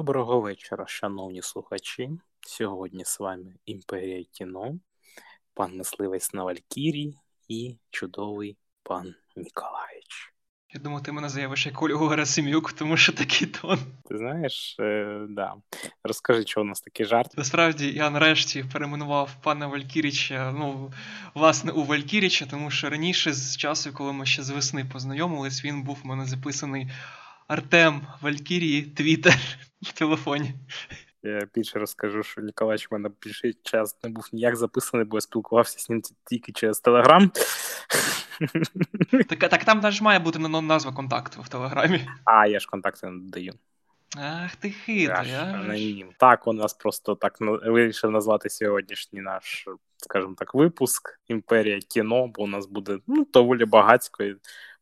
Доброго вечора, шановні слухачі. Сьогодні з вами Імперія кіно, пан мисливець на Валькірії і чудовий пан Ніколаїч. Я думаю, ти мене заявиш як Ольгу Герасимюк, тому що такий тон. Ти знаєш, е, да. Розкажи, що у нас такий жарт. Насправді я нарешті перейменував пана Валькіріча, ну, власне, у Валькіріча, тому що раніше, з часу, коли ми ще з весни познайомились, він був у мене записаний Артем Валькірії, Твіттер в телефоні. Я більше розкажу, що Ніколач в мене більший час не був ніяк записаний, бо я спілкувався з ним тільки через Телеграм. Так так там навіть має бути назва контакту в Телеграмі. А, я ж контакти не даю. Ах, ти хитрий, а? Так, у нас просто так вирішив назвати сьогоднішній наш, скажімо так, випуск Імперія кіно, бо у нас буде ну, доволі багатько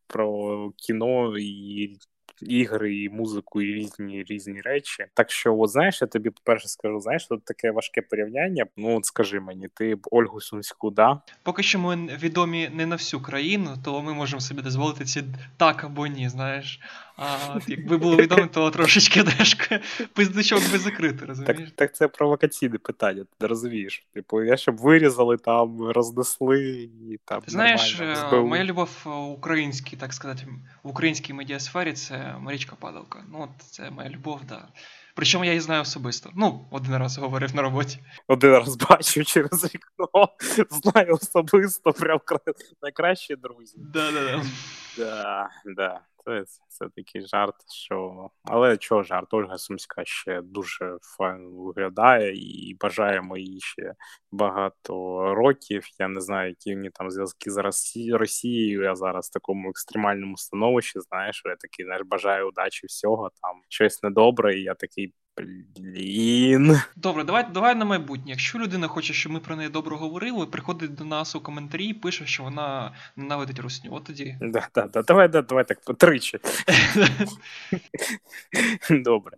про кіно і ігри, і музику, і різні різні речі. Так що, от знаєш, я тобі по-перше скажу, знаєш, тут таке важке порівняння. Ну, от скажи мені, ти б Ольгу Сумську, да? Поки що ми відомі не на всю країну, то ми можемо собі дозволити ці так або ні, знаєш. А якби було відомо, то трошечки дешка пиздичок би закрити, розумієш? Так так це провокаційне питання, ти розумієш. Типу, я щоб вирізали там, рознесли і там. Ти знаєш, е, моя любов українській, так сказати, в українській медіасфері це Марічка Падалка. Ну, от це моя любов, да. Причому я її знаю особисто. Ну, один раз говорив на роботі. Один раз бачив через вікно, знаю особисто, прям найкращі друзі. Да-да-да. Да, да. Це, це такий жарт, що. Але чого жарт? Ольга Сумська ще дуже файно виглядає і бажаємо їй ще багато років. Я не знаю, які в там зв'язки з Росією. Я зараз в такому екстремальному становищі, знаєш, я такий знаєш, бажаю удачі всього, там щось недобре, і я такий Блін. Добре, давай давай на майбутнє. Якщо людина хоче, щоб ми про неї добре говорили, приходить до нас у коментарі і пише, що вона ненавидить русню. От тоді. Да, да, да. Давай да, давай так тричі. Добре,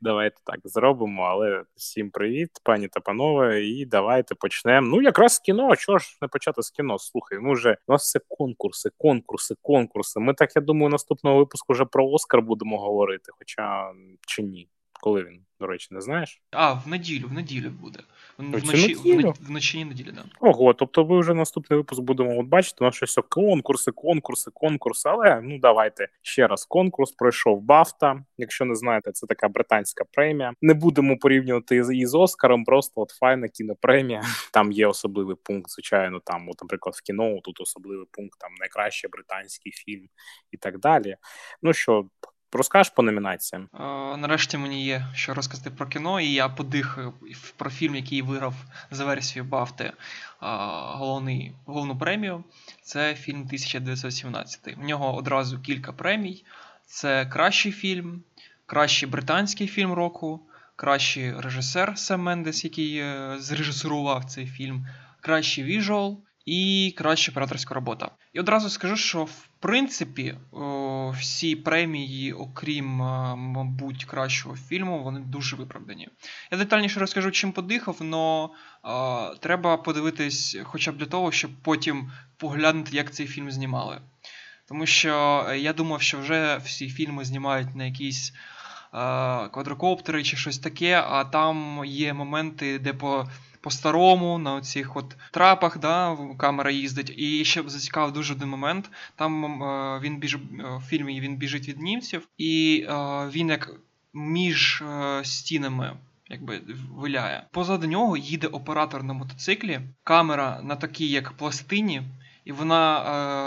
давайте так зробимо. Але всім привіт, пані та панове, і давайте почнемо. Ну, якраз з кіно. Чого ж не почати з кіно? Слухай, ну вже у нас це конкурси, конкурси, конкурси. Ми так, я думаю, наступного випуску вже про Оскар будемо говорити, хоча чи ні. Коли він, до речі, не знаєш? А, в неділю, в неділю буде. Вночі в, вночі неділі, да. Ого, тобто ви вже наступний випуск будемо от бачити, у нас щось конкурси, конкурси, конкурси. Але ну давайте ще раз конкурс пройшов Бафта. Якщо не знаєте, це така британська премія. Не будемо порівнювати її з Оскаром, просто от файна кінопремія. Там є особливий пункт, звичайно. Там, от, наприклад, в кіно тут особливий пункт, там найкращий британський фільм і так далі. Ну що, Розкажеш по номінаціям? Е, нарешті мені є що розказати про кіно, і я подихаю про фільм, який виграв за версією Бафти е, головний, головну премію. Це фільм 1917. В нього одразу кілька премій. Це кращий фільм, кращий британський фільм року, кращий режисер Сем Мендес, який е, зрежисурував цей фільм, кращий віжуал і краща операторська робота. І одразу скажу, що в принципі о, всі премії, окрім, мабуть, кращого фільму, вони дуже виправдані. Я детальніше розкажу, чим подихав, але треба подивитись хоча б для того, щоб потім поглянути, як цей фільм знімали. Тому що я думав, що вже всі фільми знімають на якісь квадрокоптери чи щось таке, а там є моменти, де по по-старому, на оцих от трапах, да, камера їздить. І ще зацікавив дуже один момент. Там е, він біж в фільмі він біжить від німців, і е, він як між е, стінами. Якби виляє. Позаду нього їде оператор на мотоциклі, камера на такій, як пластині, і вона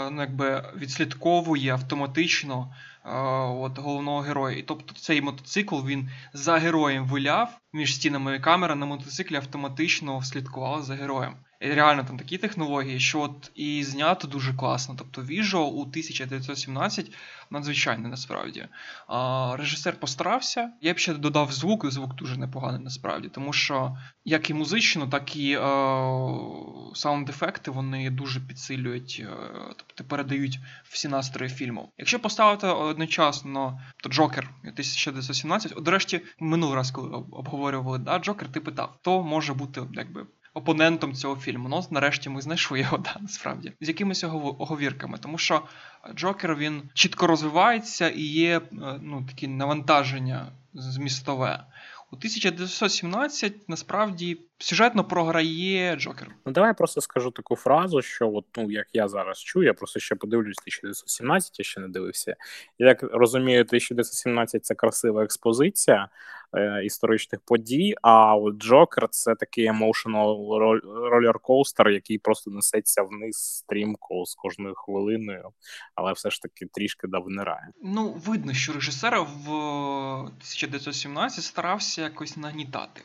е, ну, якби відслідковує автоматично е, от, головного героя. І тобто цей мотоцикл він за героєм виляв між стінами камера на мотоциклі автоматично слідкувала за героєм. І реально там такі технології, що от і знято дуже класно. Тобто Visual у 1917 надзвичайний насправді. А, Режисер постарався. Я б ще додав звук, звук дуже непоганий насправді, тому що як і музично, так і е, саунд-ефекти вони дуже підсилюють, е, тобто передають всі настрої фільму. Якщо поставити одночасно, то Джокер 1917, до речі, минулий раз, коли обговорювали да, Джокер, ти питав, хто може бути якби опонентом цього фільму. Ну, нарешті ми знайшли його, да, насправді, з якимись оговірками, тому що Джокер він чітко розвивається і є е, ну, такі навантаження змістове. У 1917 насправді сюжетно програє Джокер. Ну давай я просто скажу таку фразу, що от ну як я зараз чую, я просто ще подивлюсь 1917, я ще не дивився. Як розумію, 1917 це красива експозиція е, історичних подій. А от Джокер це такий емоушенал ролер-коустер, який просто несеться вниз стрімко з кожною хвилиною, але все ж таки трішки давнирає. Ну видно, що режисер в 1917 старався якось нагнітати.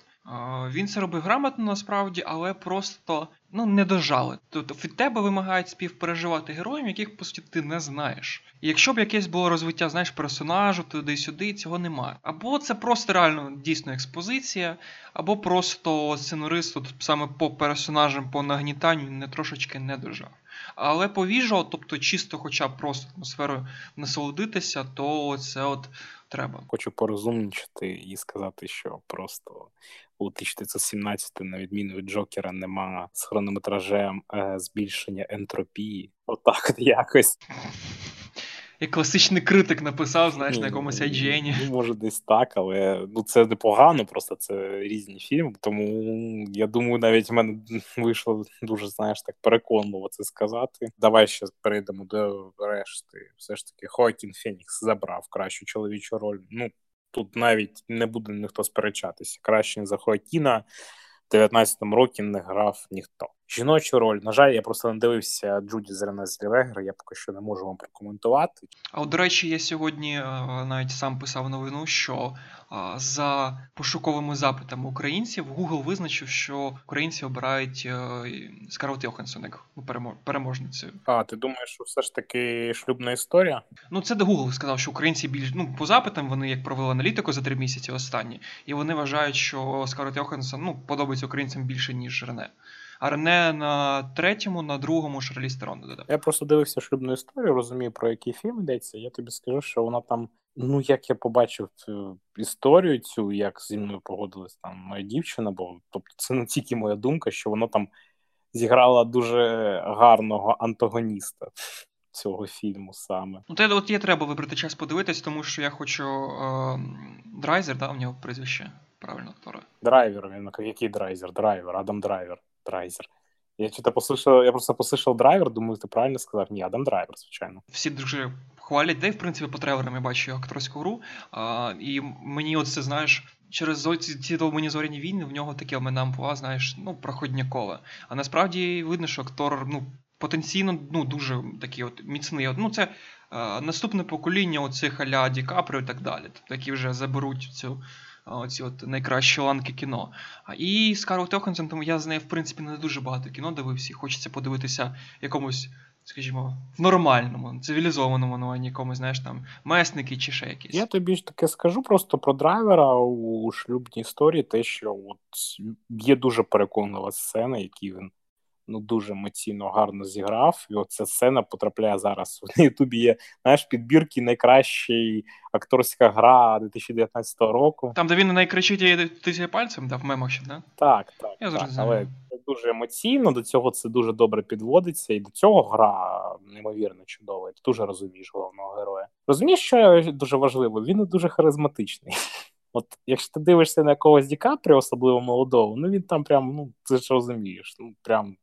Він це робив грамотно насправді, але просто ну не дожали. Тобто від тебе вимагають співпереживати героям, яких по суті ти не знаєш. І якщо б якесь було розвиття, знаєш, персонажу туди-сюди, цього немає. Або це просто реально дійсно експозиція, або просто сценарист от саме по персонажам, по нагнітанню не трошечки не дожав. Але по віжу, тобто чисто, хоча б просто атмосферою насолодитися, то це от треба. Хочу порозумнічити і сказати, що просто у 1917, на відміну від Джокера, нема з хронометражем е, збільшення ентропії. Отак от якось. Як класичний критик написав, знаєш, на якомусь IGN. Ну, може, десь так, але ну це непогано, просто це різні фільми. Тому я думаю, навіть в мене вийшло дуже, знаєш, так переконливо це сказати. Давай ще перейдемо до решти. Все ж таки, Хоакін Фенікс забрав кращу чоловічу роль. Ну тут навіть не буде ніхто сперечатися. Краще за Хоакіна в 19-му році не грав ніхто. Жіночу роль, на жаль, я просто не дивився Джуді Зернес Лівегер, я поки що не можу вам прокоментувати. А от, до речі, я сьогодні е, навіть сам писав новину, що за пошуковими запитами українців Google визначив, що українці обирають е, Скарлетт Йоханссон як переможницею. А ти думаєш, що все ж таки шлюбна історія? Ну це де Google сказав, що українці більш ну по запитам вони як провели аналітику за три місяці останні, і вони вважають, що Скарлетт Йоханссон ну подобається українцям більше ніж Рене. А Рене на третьому, на другому Шарлі Стерон додав. Я просто дивився шлюбну історію, розумію, про який фільм йдеться. Я тобі скажу, що вона там Ну, як я побачив цю історію, цю як зі мною погодилась там моя дівчина, бо тобто це не тільки моя думка, що вона там зіграла дуже гарного антагоніста цього фільму саме. Ну, те, от є треба вибрати час подивитись, тому що я хочу е, драйзер, да, у нього прізвище правильно. Драйвер, він який драйзер? Драйвер, Адам Драйвер, драйзер. Я что-то послышал, я просто послышал драйвер, думаю, ти правильно сказав. Ні, Адам драйвер, звичайно. Всі дуже хвалять, де в принципі по трейлерам я бачу акторську гру. А, І мені от це знаєш. Через ці, довбані зоряні війни в нього таке амплуа, знаєш, ну, проходнякове. А насправді видно, що актор ну, потенційно ну, дуже такий от міцний. Ну, Це е, наступне покоління оцих аля Ді Каприо і так далі. Тобто, які вже заберуть цю оці от найкращі ланки кіно. І з Карл Йоханссон, тому я з нею, в принципі, не дуже багато кіно дивився. Хочеться подивитися якомусь, скажімо, в нормальному, цивілізованому, ну, якомусь, знаєш, там, месники чи ще якісь. Я тобі ж таке скажу просто про драйвера у шлюбній історії, те, що от є дуже переконлива сцена, які він ну дуже емоційно гарно зіграв. І оця сцена потрапляє зараз. На Ютубі є знаєш, підбірки найкращий акторська гра 2019 року. Там, де він найкращий тисяє пальцем, да, в мемах ще, да? Так, так. Я так але це дуже емоційно, до цього це дуже добре підводиться, і до цього гра неймовірно чудова. Ти дуже розумієш головного героя. Розумієш, що дуже важливо? Він дуже харизматичний. От якщо ти дивишся на якогось Ді Капріо, особливо молодого, ну він там прям, ну ти ж розумієш, ну прям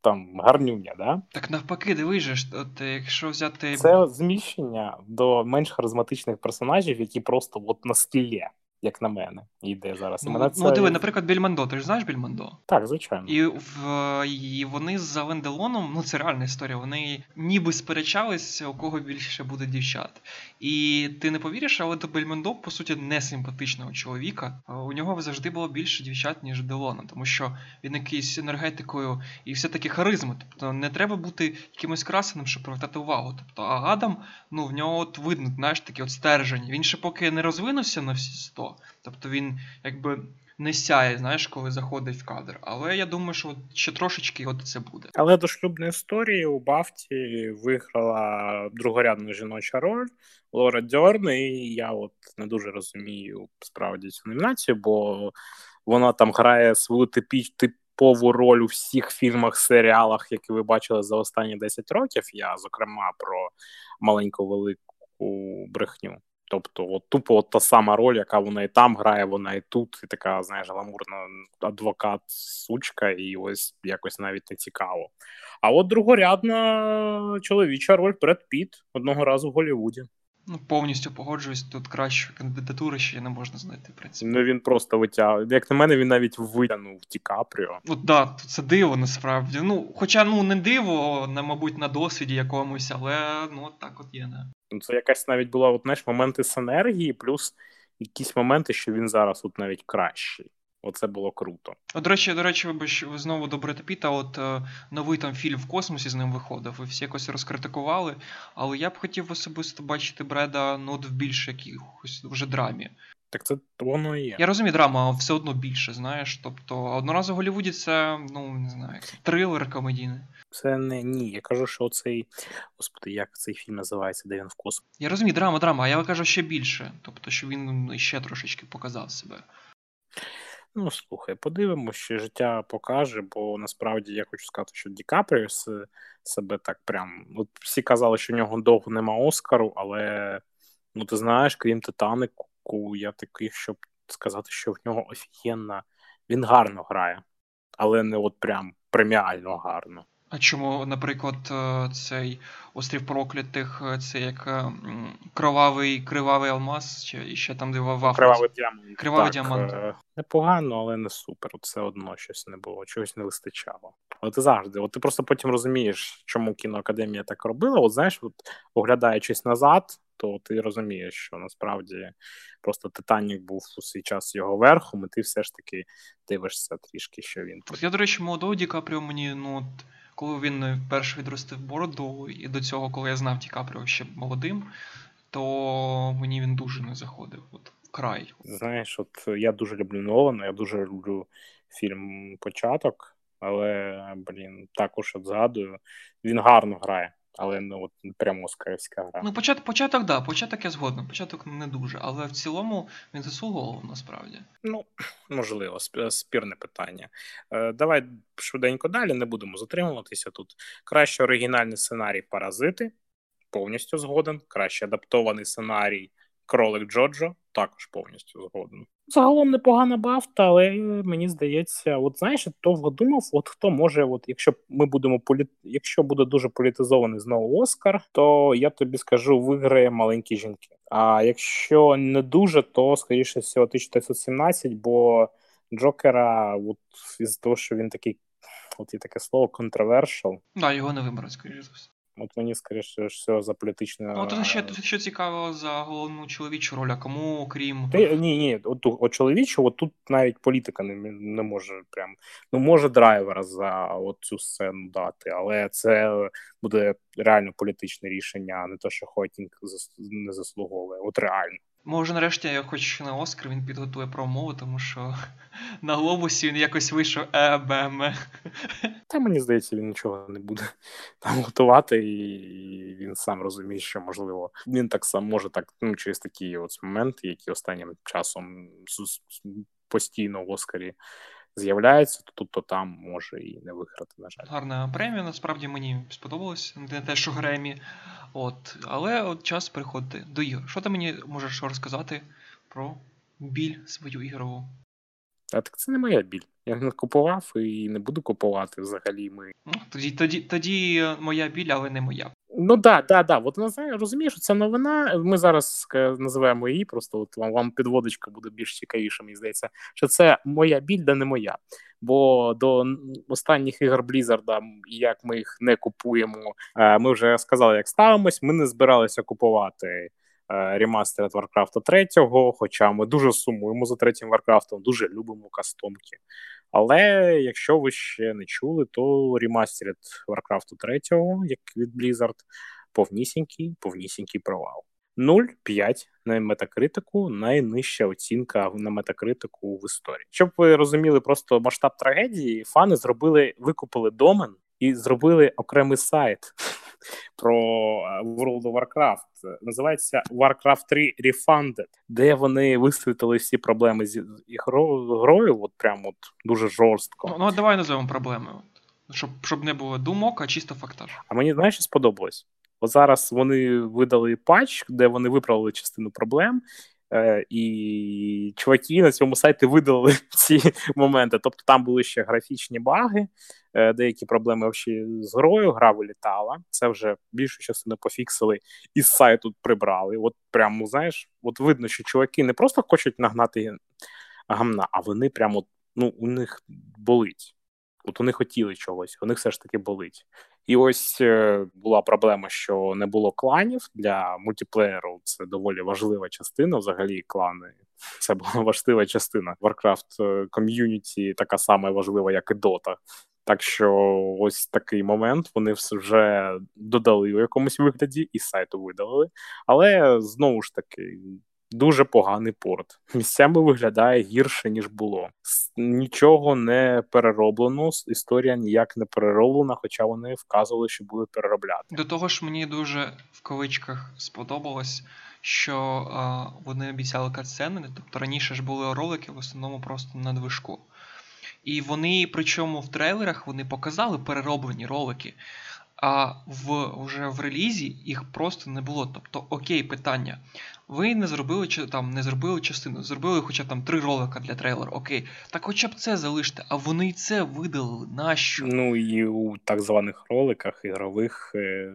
там гарнюня, да? Так навпаки, дивись же, от якщо взяти. Це зміщення до менш харизматичних персонажів, які просто от на стілі як на мене, йде зараз. Ну, мене це... ну диви, наприклад, Більмондо. Ти ж знаєш Більмондо? Так, звичайно. І в і вони з Авенделоном, ну це реальна історія. Вони ніби сперечалися, у кого більше буде дівчат. І ти не повіриш, але до Бельмондо, по суті, не симпатичного чоловіка. У нього завжди було більше дівчат, ніж Делона, тому що він якийсь енергетикою і все-таки харизма. Тобто не треба бути якимось красеним, щоб привертати увагу. Тобто, а Адам, ну в нього от видно, знаєш, такі от стержені. Він ще поки не розвинувся на всі 100, Тобто він якби не сяє, знаєш, коли заходить в кадр. Але я думаю, що ще трошечки от це буде. Але до шлюбної історії у Бафті виграла другорядна жіноча роль Лора Дьорн, і я от не дуже розумію справді цю номінацію, бо вона там грає свою типіч, типову роль у всіх фільмах, серіалах, які ви бачили за останні 10 років. Я, зокрема, про маленьку велику брехню Тобто, от тупо от та сама роль, яка вона і там грає, вона і тут, і така, знаєш, гламурна адвокат, сучка, і ось якось навіть не цікаво. А от другорядна чоловіча роль Бред Піт одного разу в Голлівуді. Ну, повністю погоджуюсь, тут кращої кандидатури ще не можна знайти. в принципі. Ну він просто витягує. Як на мене, він навіть витягнув Ді Капріо. Ну так, да, це диво насправді. Ну, хоча ну не диво, не, мабуть, на досвіді якомусь, але ну так от є, не. Ну, це якась навіть була от, знаєш, моменти синергії, плюс якісь моменти, що він зараз от навіть кращий. Оце було круто. От, до речі, до речі, вибач, знову до Бреда Піта, от е, новий там фільм в космосі з ним виходив, і всі якось розкритикували. Але я б хотів особисто бачити Бреда ну, в більш якихось вже драмі. Так це воно і є. Я розумію, драма, все одно більше, знаєш. Тобто, одноразово в Голлівуді це, ну, не знаю, трилер комедійний. Це не ні. Я кажу, що цей. Господи, як цей фільм називається, де він в космосі. Я розумію, драма, драма, а я кажу ще більше. Тобто, що він ще трошечки показав себе. Ну, слухай, подивимося, що життя покаже, бо насправді я хочу сказати, що Ді Капріо себе так прям. От всі казали, що в нього довго нема Оскару, але ну ти знаєш, крім Титанику, я такий, щоб сказати, що в нього офігенна. Він гарно грає, але не от прям преміально гарно. А чому, наприклад, е, цей острів проклятих, е, це як е, кровавий кривавий алмаз, чи ще там де в? Кривавий діамант. Кривавий так, діамант. Непогано, але не супер. Все одно щось не було, чогось не вистачало. Але ти завжди, от ти просто потім розумієш, чому кіноакадемія так робила. От знаєш, от, оглядаючись назад, то ти розумієш, що насправді просто Титанік був у свій час його верхом, і ти все ж таки дивишся трішки, що він. Я, до речі, молодого Ді Капріо мені, ну коли він вперше відростив бороду, і до цього, коли я знав Ді Капріо ще молодим, то мені він дуже не заходив. От край. Знаєш, от я дуже люблю Нолана, я дуже люблю фільм Початок, але, блін, також от згадую, він гарно грає але ну от прямо оскарівська гра. Ну, початок, початок, да, початок я згоден. Початок не дуже, але в цілому він заслуговував насправді. Ну, можливо, спірне питання. Е, Давай швиденько далі, не будемо затримуватися тут. Краще оригінальний сценарій Паразити. Повністю згоден. Краще адаптований сценарій Кролик Джоджо також повністю згоден. Загалом непогана бафта, але мені здається, от знаєш, довго думав, от хто може, от якщо ми будемо полі... якщо буде дуже політизований знову Оскар, то я тобі скажу, виграє маленькі жінки. А якщо не дуже, то скоріше всього 1917, бо Джокера, от із того, що він такий, от є таке слово, controversial. Да, його не виберуть, скоріше за все. От мені скоріше все за політичне. Ну, то ще що цікаво за головну чоловічу роль, а кому окрім. Ти, ні, ні, от, от чоловічу, от тут навіть політика не не може прям. Ну, може драйвера за от цю сцену дати, але це буде реально політичне рішення, а не те, що Хотінг не заслуговує. От реально. Може, нарешті, хоч на Оскар він підготує промову, тому що на глобусі він якось вийшов ЕБМ. Та мені здається, він нічого не буде там готувати, і він сам розуміє, що можливо він так сам може так ну, через такі от моменти, які останнім часом постійно в Оскарі з'являється, то тут, то там може і не виграти, на жаль. Гарна премія, насправді мені сподобалось, не те, що Гремі. От, Але от час переходити до ігор. Що ти мені можеш розказати про біль свою ігрову? А так це не моя біль. Я не купував і не буду купувати взагалі. Ми ну, тоді, тоді, тоді моя біль, але не моя. Ну да, да, да. От розумієш, ця новина. Ми зараз називаємо її, просто от вам вам підводочка буде більш цікавіша, мені здається, що це моя біль, да не моя. Бо до останніх ігор Blizzard, як ми їх не купуємо, е, ми вже сказали, як ставимось. Ми не збиралися купувати ремастер Warcraft 3, хоча ми дуже сумуємо за третім Warcraft, дуже любимо кастомки. Але якщо ви ще не чули, то ремастер Warcraft 3, як від Blizzard, повнісінький, повнісінький провал. 0,5 на метакритику найнижча оцінка на метакритику в історії. Щоб ви розуміли просто масштаб трагедії, фани зробили, викупили домен і зробили окремий сайт про е, World of Warcraft. Називається Warcraft 3 Refunded, де вони висвітили всі проблеми з грою, от прям от дуже жорстко. Ну, ну давай називаємо проблеми. Щоб щоб не було думок, а чисто фактаж. А мені знаєш, що сподобалось? От зараз вони видали патч, де вони виправили частину проблем. Е, і чуваки на цьому сайті видалили ці моменти. Тобто там були ще графічні баги, е, деякі проблеми з грою, гра вилітала. Це вже більшу частину пофіксили і з сайту прибрали. От прямо знаєш, от видно, що чуваки не просто хочуть нагнати гамна, а вони прямо ну, у них болить. От вони хотіли чогось, у них все ж таки болить. І ось е, була проблема, що не було кланів для мультиплеєру. Це доволі важлива частина. Взагалі, клани це була важлива частина. Warcraft ком'юніті така сама важлива, як і Dota. Так що ось такий момент вони вже додали у якомусь вигляді і сайту видалили. Але знову ж таки, Дуже поганий порт. Місцями виглядає гірше, ніж було. Нічого не перероблено, історія ніяк не перероблена, хоча вони вказували, що будуть переробляти. До того ж, мені дуже в кавичках сподобалось, що а, вони обіцяли катсцени, тобто раніше ж були ролики в основному просто на движку. І вони, причому в трейлерах, вони показали перероблені ролики. А в вже в релізі їх просто не було. Тобто, окей, питання. Ви не зробили там, не зробили частину, зробили хоча б там три ролика для трейлеру. Окей, так хоча б це залиште, а вони і це видали Нащо? Ну і у так званих роликах ігрових е,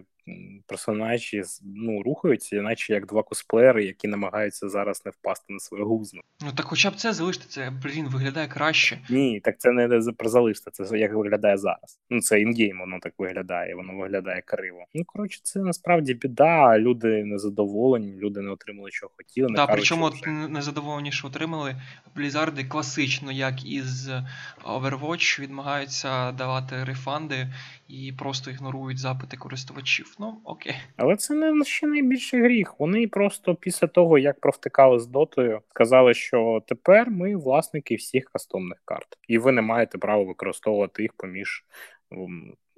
персонажі ну, рухаються, наче як два косплеєри, які намагаються зараз не впасти на своє гузно. Ну так хоча б це залиште, це блін, виглядає краще. Ні, так це не про залиште, це як виглядає зараз. Ну це інгейм, воно так виглядає, воно виглядає криво. Ну коротше, це насправді біда. Люди незадоволені, люди не отримали, що хотіли. Так, причому вже... незадоволені, що отримали Блізарди класично, як із Overwatch, відмагаються давати рефанди і просто ігнорують запити користувачів. Ну окей. Але це не ще найбільший гріх. Вони просто після того, як провтикали з дотою, сказали, що тепер ми власники всіх кастомних карт, і ви не маєте права використовувати їх поміж.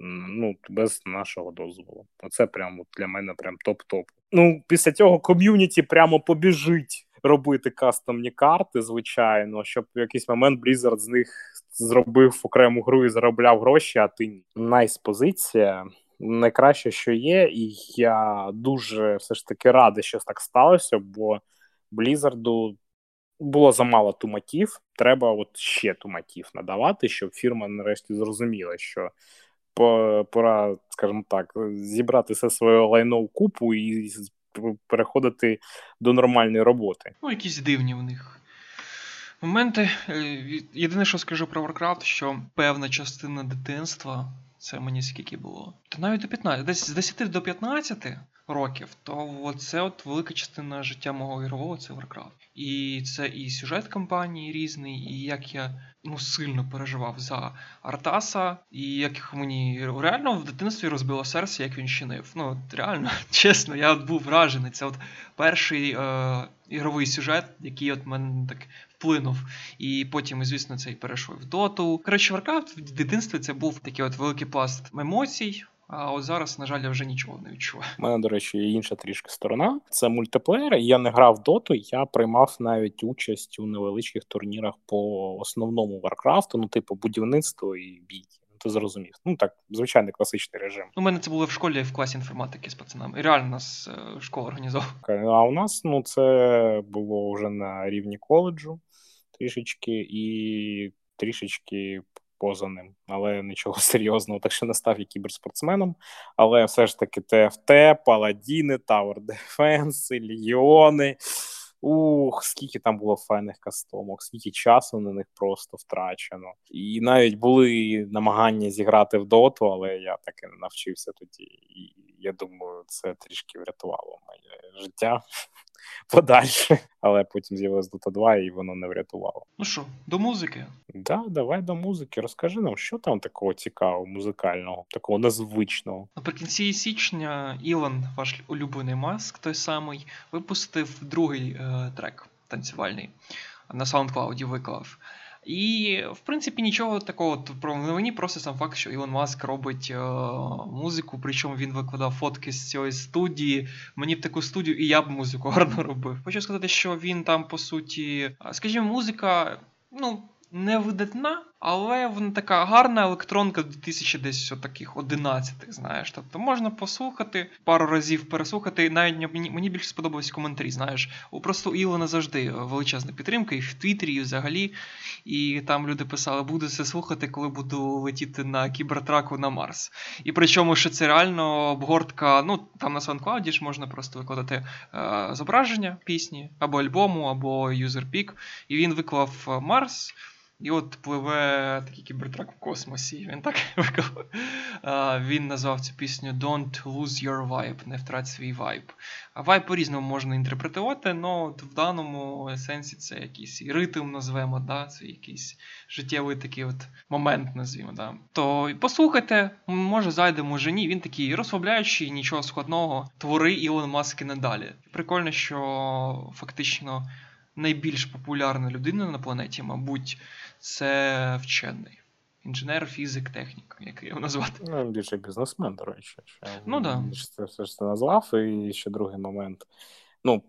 Ну, без нашого дозволу. Оце прямо для мене прям топ-топ. Ну, після цього ком'юніті прямо побіжить робити кастомні карти, звичайно, щоб в якийсь момент Blizzard з них зробив окрему гру і заробляв гроші, а ти. Nice позиція. Найкраще, що є, і я дуже все ж таки радий, що так сталося, бо Blizzard у було замало томатів. Треба от ще томатів надавати, щоб фірма нарешті зрозуміла, що пора, скажімо так, зібрати все своє лайно в купу і переходити до нормальної роботи. Ну, якісь дивні в них моменти. Е, єдине, що скажу про Warcraft, що певна частина дитинства, це мені скільки було, то навіть до 15, десь з 10 до 15 років, то це от велика частина життя мого ігрового це Warcraft. І це і сюжет кампанії різний, і як я ну сильно переживав за Артаса, і як мені реально в дитинстві розбило серце, як він чинив. Ну реально, чесно, я от був вражений. Це от перший е, ігровий сюжет, який от мене так вплинув. І потім, звісно, цей перейшов в доту. Коротше, Warcraft в дитинстві це був такий от великий пласт емоцій. А от зараз, на жаль, я вже нічого не відчуваю. У мене, до речі, є інша трішки сторона. Це мультиплеєр. Я не грав доту, я приймав навіть участь у невеличких турнірах по основному Варкрафту, ну, типу, будівництво і бійки. Ну, ти зрозумів. Ну так, звичайний класичний режим. У мене це було в школі в класі інформатики з пацанами. І реально нас е, школа організовувала. А у нас ну це було вже на рівні коледжу трішечки, і трішечки поза ним, але нічого серйозного, так що не став я кіберспортсменом. Але все ж таки ТФТ, Паладіни, Tower Defense, Легіони. Ух, скільки там було файних кастомок, скільки часу на них просто втрачено. І навіть були намагання зіграти в доту, але я таки не навчився тоді. І я думаю, це трішки врятувало моє життя подальше. Але потім з'явилась Dota 2 і воно не врятувало. Ну що, до музики? Да, давай до музики. Розкажи нам, що там такого цікавого, музикального, такого незвичного. Наприкінці січня Ілон, ваш улюблений маск, той самий, випустив другий е, трек танцювальний на SoundCloud виклав. І, в принципі, нічого такого про новині, просто сам факт, що Ілон Маск робить е, музику, причому він викладав фотки з цієї студії. Мені б таку студію, і я б музику гарно робив. Хочу сказати, що він там, по суті, скажімо, музика, ну. Не видатна, Але вона така гарна електронка 2000 десь таких 11 знаєш. Тобто можна послухати, пару разів переслухати. Навіть мені мені більше сподобались коментарі. Знаєш, у просто Ілона завжди величезна підтримка, і в Твіттері, і взагалі. І там люди писали, буду це слухати, коли буду летіти на кібертраку на Марс. І причому, що це реально обгортка, ну там на SoundCloud ж можна просто викладати е, зображення пісні або альбому, або юзерпік. І він виклав Марс. І от пливе такий кібертрак в космосі. Він так виклав. Він назвав цю пісню Don't lose your vibe, не втрать свій вайб. А вайб по-різному можна інтерпретувати, але в даному сенсі це якийсь ритм назвемо, да? це якийсь життєвий такий от момент, назвімо. Да? То послухайте, може зайде, може ні. Він такий розслабляючий, нічого складного. Твори Ілон Маск і надалі. Прикольно, що фактично найбільш популярна людина на планеті, мабуть, це вчений. Інженер, фізик, технік, як його назвати. Ну, більше бізнесмен, до речі. Ну, да. Це все ж це назвав. І ще другий момент. Ну,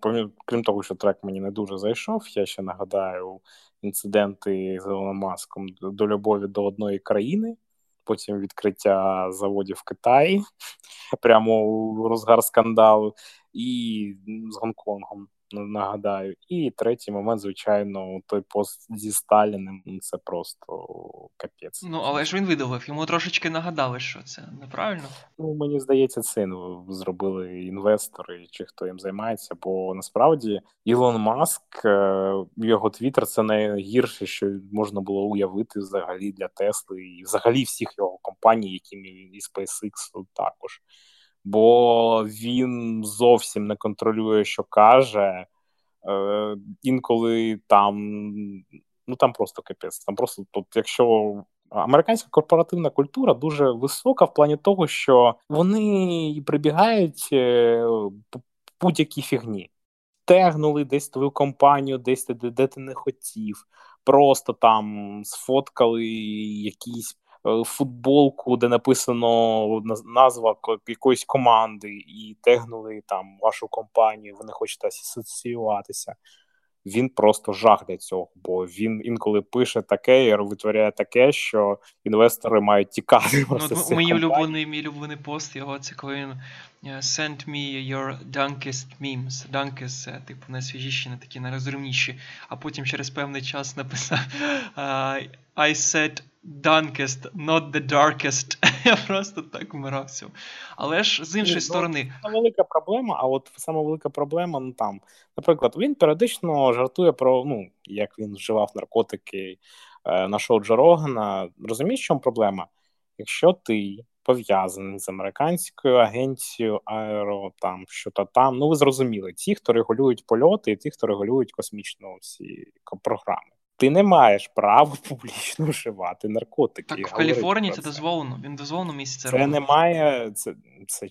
крім того, що трек мені не дуже зайшов, я ще нагадаю інциденти з Ілоном Маском до любові до одної країни, потім відкриття заводів в Китаї, прямо у розгар скандалу, і з Гонконгом нагадаю. І третій момент, звичайно, той пост зі Сталіним ну, це просто капець. Ну, але ж він видалив, йому трошечки нагадали, що це неправильно. Ну, мені здається, це зробили інвестори чи хто їм займається, бо насправді Ілон Маск, е, його твіттер це найгірше, що можна було уявити взагалі для Тесли і взагалі всіх його компаній, які і SpaceX також бо він зовсім не контролює, що каже. Е, Інколи там ну там просто капець. Там просто тут, якщо американська корпоративна культура дуже висока в плані того, що вони прибігають е, будь-які фігні. Тегнули десь твою компанію, десь де, де ти не хотів, просто там сфоткали якісь футболку, де написано назва якоїсь команди, і тегнули там вашу компанію, вони хочуть асоціюватися. Він просто жах для цього, бо він інколи пише таке і витворяє таке, що інвестори мають тікати. Ну, Мій улюблений мій улюблений пост його це коли він е, send me your dunkest memes. Dunkest це типу найсвіжіші, не такі найрозумніші. А потім через певний час написав I said Darkest, not the darkest. Я просто так вмирався. Але ж з іншої ну, сторони. Це велика проблема, а от саме велика проблема ну там. Наприклад, він періодично жартує про ну, як він вживав наркотики е, на шоу Джо Рогана. Розумієш, в чому проблема? Якщо ти пов'язаний з американською агенцією аеро, там що-то там, ну ви зрозуміли, ті, хто регулюють польоти, і ті, хто регулюють космічну всі програми ти не маєш права публічно вживати наркотики. Так в Каліфорнії це дозволено. Він дозволено місяця. Це робити. немає, це це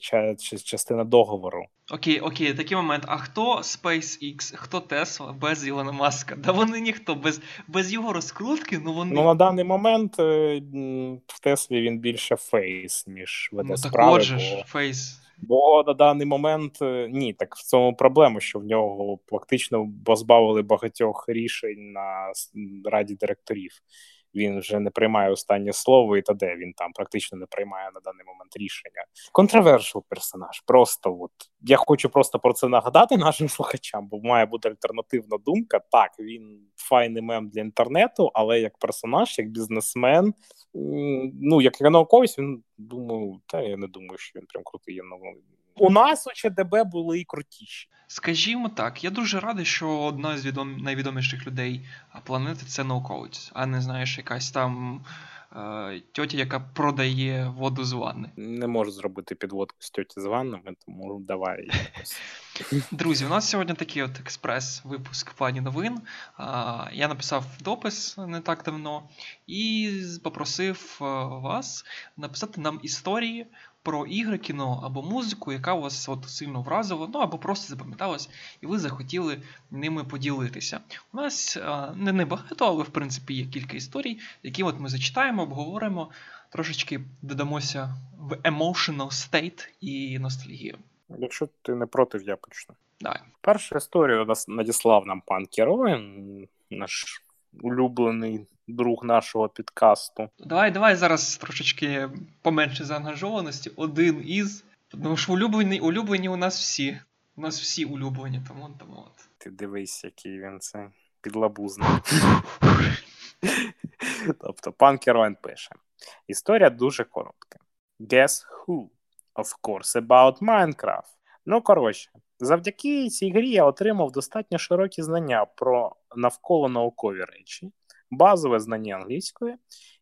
частина договору. Окей, окей, такий момент. А хто SpaceX, хто Tesla без Ілона Маска? Да вони ніхто без без його розкрутки. Ну вони ну на даний момент е, в Теслі він більше face, ніж веде ну, справи. Отже ж, face. Бо на даний момент е, ні, так в цьому проблема, що в нього фактично позбавили багатьох рішень на раді директорів. Він вже не приймає останнє слово, і та де він там практично не приймає на даний момент рішення. Controversial персонаж. Просто от я хочу просто про це нагадати нашим слухачам, бо має бути альтернативна думка. Так, він файний мем для інтернету, але як персонаж, як бізнесмен, ну як науковець, він думаю, та я не думаю, що він прям крутий є у нас у ЧДБ були і крутіші. Скажімо так, я дуже радий, що одна з відом... найвідоміших людей планети це науковець, а не знаєш, якась там е... тьотя, яка продає воду з ванни. Не можу зробити підводку з тьоті з ваннами, тому давай якось. Друзі, у нас сьогодні такий от експрес-випуск в плані новин. Я написав допис не так давно і попросив е, вас написати нам історії про ігри, кіно або музику, яка вас от сильно вразила, ну або просто запам'яталась, і ви захотіли ними поділитися. У нас а, не небагато, але в принципі є кілька історій, які от ми зачитаємо, обговоримо, трошечки додамося в emotional state і ностальгію. Якщо ти не проти, я почну. Давай. Першу історію нас надіслав нам пан Керой, наш улюблений друг нашого підкасту. Давай, давай зараз трошечки поменше заангажованості. Один із. Тому що улюблені, улюблені у нас всі. У нас всі улюблені, тому тому от. Ти дивись, який він це підлабузний. тобто, пан Кероен пише: Історія дуже коротка. Guess who? Of course, about Minecraft. Ну, коротше, завдяки цій грі я отримав достатньо широкі знання про навколо наукові речі, базове знання англійської,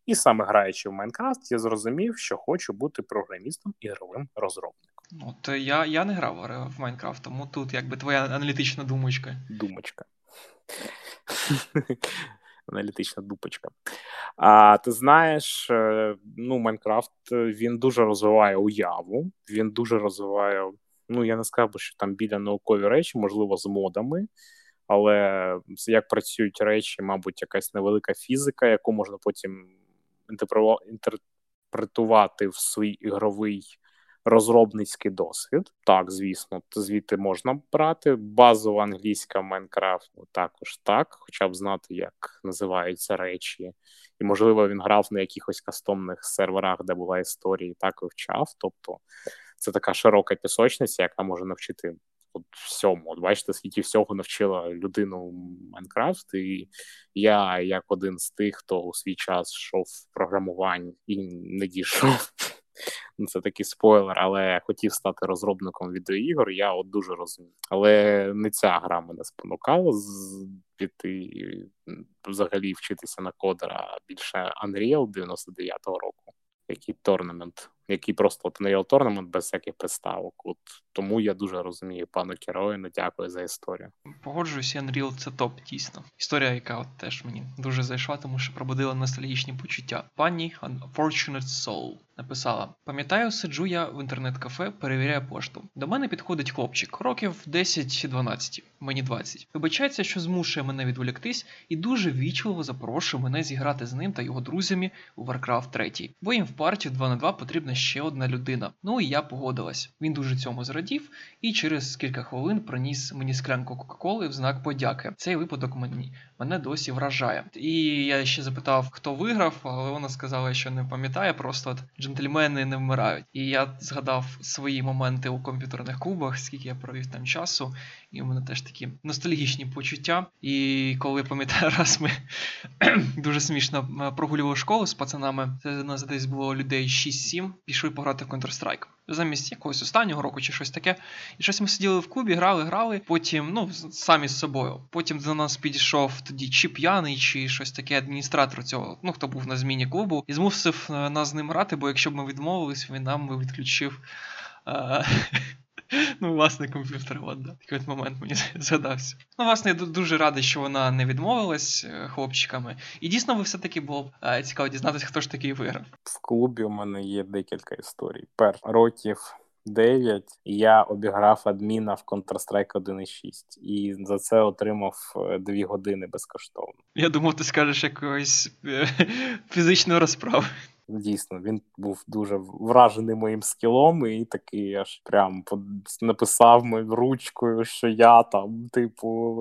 і саме граючи в Майнкрафт, я зрозумів, що хочу бути програмістом ігровим розробником. От я я не грав в Майнкрафт, тому тут якби твоя аналітична думочка. Думочка. Аналітична дупочка. А ти знаєш, е, ну, Майнкрафт він дуже розвиває уяву, він дуже розвиває. Ну, я не би, що там біля наукові речі, можливо, з модами, але як працюють речі, мабуть, якась невелика фізика, яку можна потім інтерпретувати в свій ігровий розробницький досвід. Так, звісно, звідти можна брати. Базова англійська Майнкрафт також так, хоча б знати, як називаються речі. І, можливо, він грав на якихось кастомних серверах, де була історія, і так вивчав. Тобто це така широка пісочниця, яка може навчити от всьому. От бачите, скільки всього навчила людину Майнкрафт, і я, як один з тих, хто у свій час йшов в програмуванні і не дійшов. Ну, це такий спойлер, але хотів стати розробником відеоігор. Я от дуже розумію. Але не ця гра мене спонукала піти взагалі вчитися на кодера більше Unreal 99-го року, який торнамент який просто от Unreal Tournament без всяких приставок. От тому я дуже розумію пану Кероїну. Дякую за історію. Погоджуюся, Unreal це топ, дійсно. Історія, яка от теж мені дуже зайшла, тому що пробудила ностальгічні почуття. Пані Unfortunate Soul написала: пам'ятаю, сиджу я в інтернет-кафе, перевіряю пошту. До мене підходить хлопчик, років 10-12, мені 20. Вибачається, що змушує мене відволіктись, і дуже вічливо запрошує мене зіграти з ним та його друзями у Warcraft 3. Бо їм в партію 2 на 2 потрібна ще одна людина. Ну і я погодилась. Він дуже цьому зрадів, і через кілька хвилин приніс мені склянку Кока-Коли в знак подяки. Цей випадок мені мене досі вражає. І я ще запитав, хто виграв, але вона сказала, що не пам'ятає, просто от джентльмени не вмирають. І я згадав свої моменти у комп'ютерних клубах, скільки я провів там часу, і у мене теж такі ностальгічні почуття. І коли пам'ятаю, раз ми дуже смішно прогулювали школу з пацанами, це нас десь було людей 6-7, пішли пограти в Counter-Strike. Замість якогось останнього року чи щось таке. І щось ми сиділи в клубі, грали, грали. Потім, ну, самі з собою. Потім до нас підійшов тоді чи п'яний, чи щось таке адміністратор цього, ну хто був на зміні клубу, і змусив е, нас з ним грати, бо якщо б ми відмовились, він нам би відключив. Е, Ну, власне, комп'ютер, от, да. Такий от момент мені згадався. Ну, власне, я дуже радий, що вона не відмовилась е, хлопчиками. І дійсно, ви все-таки було б цікаво дізнатися, хто ж такий виграв. В клубі у мене є декілька історій. Пер років 9 я обіграв адміна в Counter-Strike 1.6 і за це отримав 2 е, години безкоштовно. Я думав, ти скажеш якоїсь е, фізичної розправи. Дійсно, він був дуже вражений моїм скілом, і такий аж прям написав мою ручкою, що я там, типу,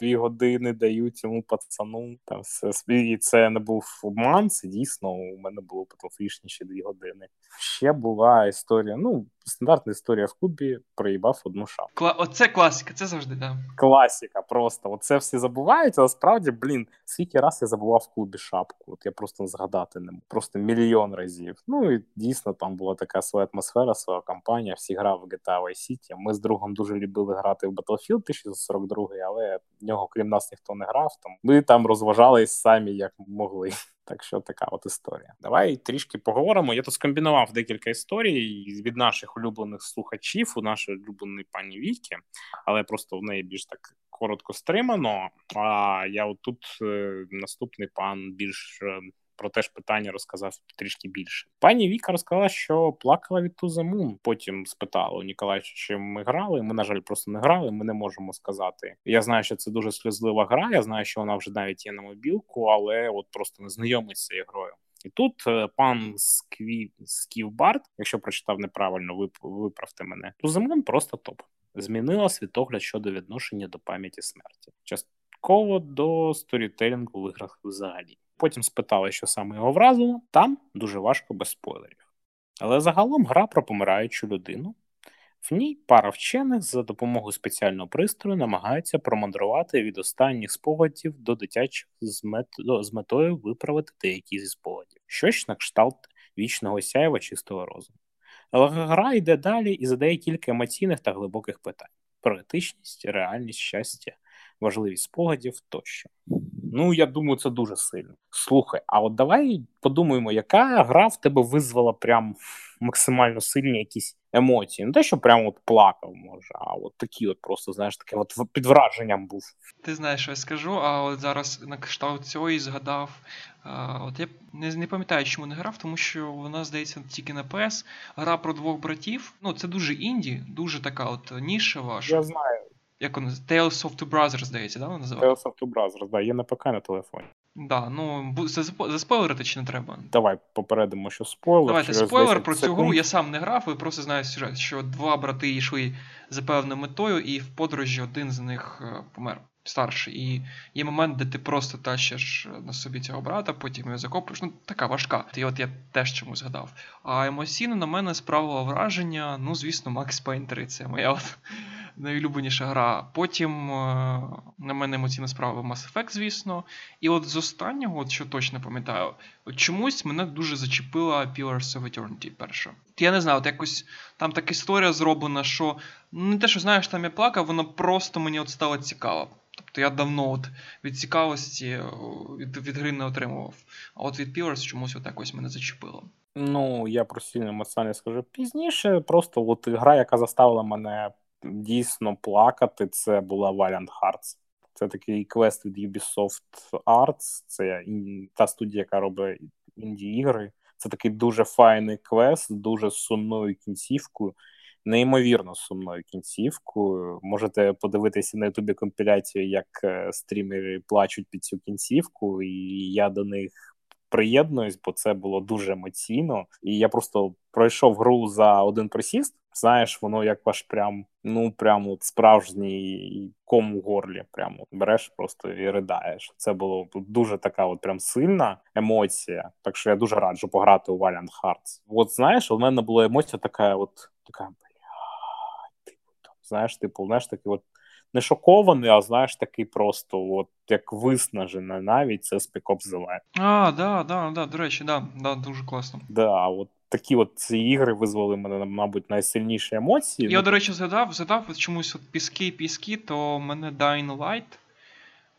дві години даю цьому пацану. Там все і це не був обман, це дійсно у мене було потофішніше дві години. Ще була історія. Ну, стандартна історія в клубі проїбав одну шапку. Кла... Оце класика, це завжди да. Класика, просто оце всі забувають, але справді, блін, скільки раз я забував в клубі шапку. От я просто згадати не можу. Просто мільйон разів. Ну і дійсно там була така своя атмосфера, своя компанія. Всі грали в GTA Vice City. Ми з другом дуже любили грати в Battlefield 1042, але в нього, крім нас, ніхто не грав. Там ми там розважались самі як могли. Так що така от історія. Давай трішки поговоримо. Я тут скомбінував декілька історій від наших улюблених слухачів, у нашої улюбленої пані Віки, але просто в неї більш так коротко стримано. А я отут е, наступний пан більш е, про те ж питання розказав трішки більше. Пані Віка розказала, що плакала від Тузамун. Потім спитала у Ніколаєвича, чи ми грали. Ми, на жаль, просто не грали. Ми не можемо сказати. Я знаю, що це дуже сльозлива гра. Я знаю, що вона вже навіть є на мобілку, але от просто не знайомий з цією грою. І тут е, пан Скві... Сківбард, якщо прочитав неправильно, вип... виправте мене. Туземон просто топ. Змінила світогляд щодо відношення до пам'яті смерті. Частково до сторітелінгу в іграх взагалі. Потім спитали, що саме його вразило. Там дуже важко без спойлерів. Але загалом гра про помираючу людину. В ній пара вчених за допомогою спеціального пристрою намагаються промандрувати від останніх спогадів до дитячих з, мет... з метою виправити деякі зі спогадів, щось на кшталт вічного сяєва чистого розуму. Але гра йде далі і задає кілька емоційних та глибоких питань: про етичність, реальність, щастя, важливість спогадів тощо. Ну, я думаю, це дуже сильно. Слухай, а от давай подумаємо, яка гра в тебе визвала прям максимально сильні якісь емоції. Не те, що прям от плакав, може, а от такі, от просто, знаєш, таке от під враженням був. Ти знаєш, що я скажу, а от зараз на кшталт цього і згадав. А, от я не не пам'ятаю, чому не грав, тому що вона, здається, тільки на PS. Гра про двох братів. Ну, це дуже інді, дуже така от нішева. Я знаю. Як вона Tales of Two Brothers, здається, да, вона називається? Tales of Two Brothers, да, є на ПК на телефоні. Да, ну заспойлерити чи не треба. Давай попередимо, що спойлер. Давайте спойлер про цю гру. Я сам не грав, ви просто знаю сюжет, що два брати йшли за певною метою, і в подорожі один з них е, помер. Старший. І є момент, де ти просто тащиш на собі цього брата, потім його закопуєш. Ну, така важка. І от я теж чомусь згадав. А емоційно на мене справило враження. Ну, звісно, Max Payne 3 це моя от найулюбленіша гра. Потім е, на мене емоційна справа Mass Effect, звісно. І от з останнього, от що точно пам'ятаю, от чомусь мене дуже зачепила Pillars of Eternity перша. Я не знаю, от якось там така історія зроблена, що не те, що знаєш, там я плакав, воно просто мені от стало цікаво. Тобто я давно от від цікавості е, від, від гри не отримував. А от від Pillars чомусь от якось мене зачепило. Ну, я про сильно емоціонально скажу пізніше. Просто от гра, яка заставила мене дійсно плакати, це була Valiant Hearts. Це такий квест від Ubisoft Arts, це та студія, яка робить інді-ігри. Це такий дуже файний квест, дуже сумною кінцівкою, неймовірно сумною кінцівкою. Можете подивитися на Ютубі компіляцію, як е, стрімери плачуть під цю кінцівку, і я до них приєднуюсь, бо це було дуже емоційно. І я просто пройшов гру за один присіст. Знаєш, воно як ваш прям, ну прям от справжній ком у горлі. Прямо береш просто і ридаєш. Це було дуже така, от прям сильна емоція. Так що я дуже раджу пограти у Valiant Hearts. От знаєш, у мене була емоція така, от така типу, знаєш, типу, знаєш, такий от не шокований, а знаєш, такий просто, от як виснажений навіть це The Line. А, да, да, да, до речі, да, да, дуже класно. Да, от такі от ці ігри визвали мене, мабуть, найсильніші емоції. Я, до речі, згадав, згадав чомусь от піски, піски, то мене Dying Light.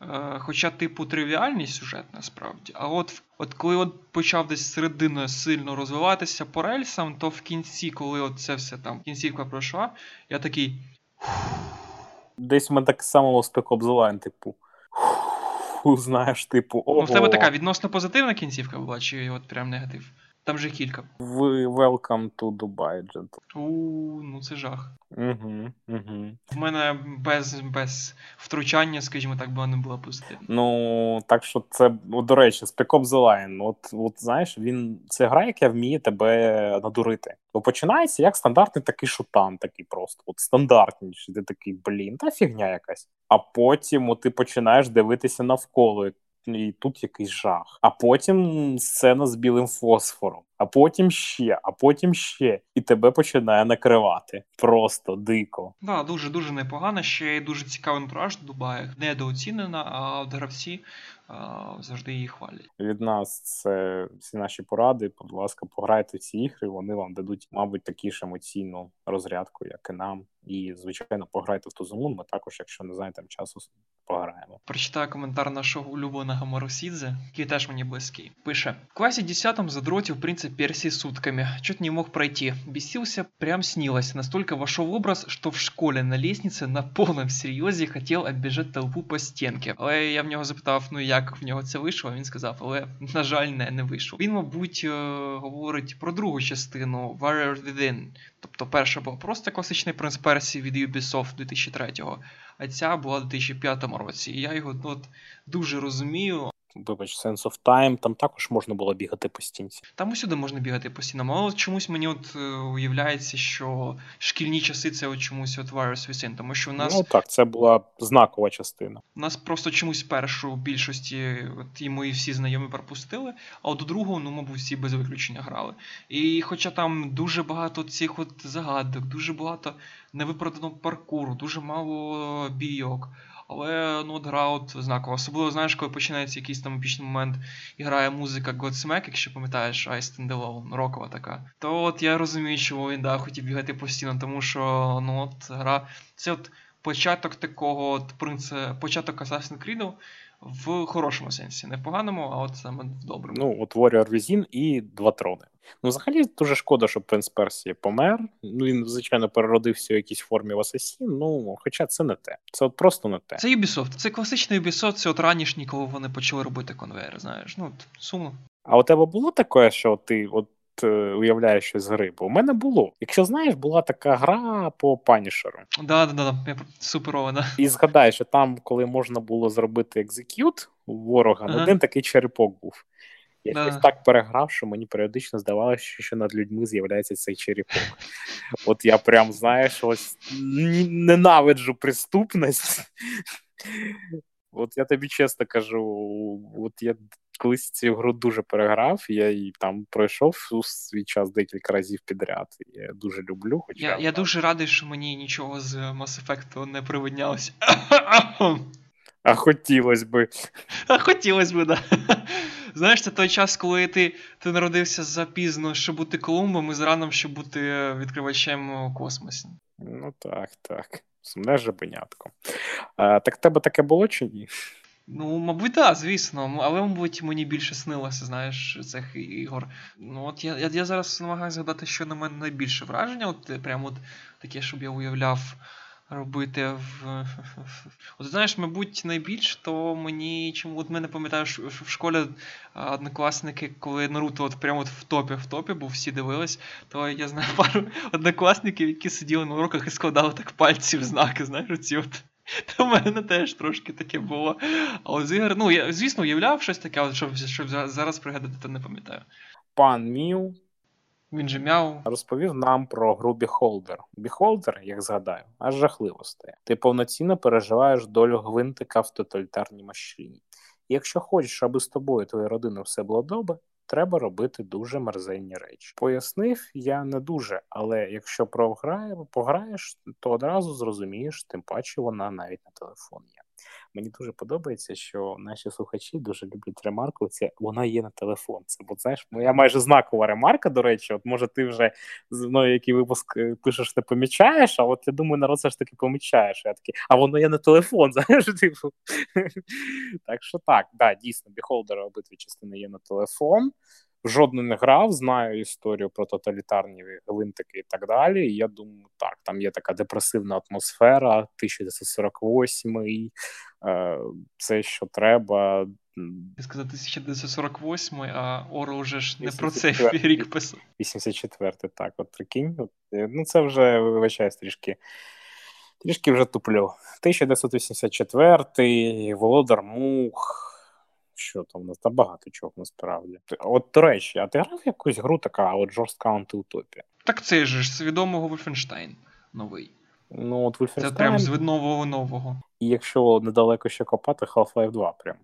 Е, хоча, типу, тривіальний сюжет насправді. А от от коли от почав десь серединою сильно розвиватися по рельсам, то в кінці, коли от це все там кінцівка пройшла, я такий. Десь ми так само Spec Ops The типу. Знаєш, типу. Ого. Ну, в тебе така відносно позитивна кінцівка була, чи от прям негатив? Там же кілька. В Welcome to Dubai, Gentle. У, ну це жах. Угу, угу. В мене без без втручання, скажімо так, була не була позитивна. Ну, так що це, до речі, Spec Ops The Line. От, от знаєш, він це гра, яка вміє тебе надурити. Бо починається як стандартний такий шутан, такий просто. От стандартніший. Ти такий, блін, та фігня якась. А потім от, ти починаєш дивитися навколо і тут якийсь жах. А потім сцена з білим фосфором, а потім ще, а потім ще, і тебе починає накривати. Просто дико. Да, дуже дуже непогано. Ще й дуже цікавий антураж в Дубаях. Недооцінена, а от гравці завжди її хвалять. Від нас це всі наші поради. Будь ласка, пограйте в ці ігри. Вони вам дадуть, мабуть, такі ж емоційну розрядку, як і нам. І звичайно, пограйте в Тузумун. Ми також, якщо не знаєте часу, пограємо. Прочитаю коментар нашого улюбленого Марусідзе, який теж мені близький. Пише: в класі 10 задротив принцип Персии сутками. Чуть не мог пройти. Бесился, прям снилось. Настолько вошел образ, что в школе на лестнице на полном серьезе хотел оббежать толпу по стенке. Але я в нього запитав, ну як в нього це вийшло. Він сказав, але на жаль, не, не вийшов. Він, мабуть, говорить про другу частину Warrior Within. Тобто перша була просто класичний принц Персії від Ubisoft 2003-го, а ця була у 2005 році. І я його от дуже розумію. Вибач, Sense of Time, там також можна було бігати по стінці. Там усюди можна бігати постійно, але чомусь мені от е, уявляється, що шкільні часи це от чомусь от Virus Within, тому що у нас Ну так, це була знакова частина. у нас просто чомусь першу більшості от і мої всі знайомі пропустили, а от до другого, ну, мабуть, всі без виключення грали. І хоча там дуже багато цих от загадок, дуже багато невиправданого паркуру, дуже мало бійок. Але ну, от гра от знакова. Особливо, знаєш, коли починається якийсь там епічний момент і грає музика Godsmack, якщо пам'ятаєш, I Stand Alone, рокова така. То от я розумію, чому він да, хотів бігати постійно, тому що ну от гра. Це от початок такого от принципу, початок Assassin's Creed в хорошому сенсі. Не в поганому, а от саме в доброму. Ну, от Warrior Within і два трони. Ну, взагалі, дуже шкода, що принц Персії помер. Ну, він, звичайно, переродився в якійсь формі в Assassin, ну, хоча це не те. Це от просто не те. Це Ubisoft. Це класичний Ubisoft, це от ранішній, коли вони почали робити конвеєр, знаєш. Ну, сумно. А у тебе було таке, що ти от уявляєш щось з гри? Бо у мене було. Якщо знаєш, була така гра по Punisher у. Да, да, да, да. Суперова, да. І згадай, що там, коли можна було зробити execute ворога, Ага. один такий черепок був. Я Да. щось так переграв, що мені періодично здавалося, що над людьми з'являється цей черепок. От я прям, знаєш, ось ненавиджу преступність. От я тобі чесно кажу, от я колись цю гру дуже переграв, я її там пройшов у свій час декілька разів підряд. Я дуже люблю. Хоча Я, я дуже радий, що мені нічого з Mass Effect не привиднялося. А хотілося би. А хотілося б, да. Знаєш, це той час, коли ти, ти народився запізно, щоб бути Колумбом, і зраном, щоб бути відкривачем у космосі. Ну так, так. Сумне жабенятко. А, так тебе таке було чи ні? Ну, мабуть, так, звісно. Але, мабуть, мені більше снилося, знаєш, цих ігор. Ну, от я, я, я зараз намагаюся згадати, що на мене найбільше враження, от е, прямо от таке, щоб я уявляв робити в. От знаєш, мабуть, найбільш то мені чому от мене пам'ятаю, в школі однокласники, коли Наруто от прямо от в топі в топі, бо всі дивились, то я знаю пару однокласників, які сиділи на уроках і складали так пальці в знаки, знаєш, оці от. В мене теж трошки таке було. А ігор, ну, я, звісно, уявляв щось таке, але щоб, щоб зараз пригадати, то не пам'ятаю. Пан Міу Він же мяв. розповів нам про гру Beholder. Beholder, як згадаю, аж жахливо стає. Ти повноцінно переживаєш долю гвинтика в тоталітарній машині. І якщо хочеш, аби з тобою і твоєю родиною все було добре, треба робити дуже мерзенні речі. Пояснив я не дуже, але якщо програє, пограєш, то одразу зрозумієш, тим паче вона навіть на телефон є. Мені дуже подобається, що наші слухачі дуже люблять ремарку. Це вона є на телефон. Це бо знаєш, моя майже знакова ремарка. До речі, от може ти вже з мною який випуск е, пишеш, не помічаєш, а от я думаю, народ все ж таки помічаєш. Я такий, а воно є на телефон, знаєш, типу. Так що так, да, дійсно, Beholder обидві частини є на телефон. Жодну не грав, знаю історію про тоталітарні гвинтики і так далі. І я думаю, так, там є така депресивна атмосфера, 1948, і, е, це що треба. сказав 1948, а Оро вже ж не про 84. цей рік писав. 84 так, от прикинь. От, е, ну, це вже вибачаюсь трішки. Трішки вже туплю. 1984, Володар Мух. Що там у нас? Та багато чого насправді. От, до речі, а ти грав якусь гру така, от жорстка антиутопія? Так це ж з відомого Wolfenstein новий. Ну, от Це прям з нового нового. і якщо недалеко ще копати, Half-Life 2 прям.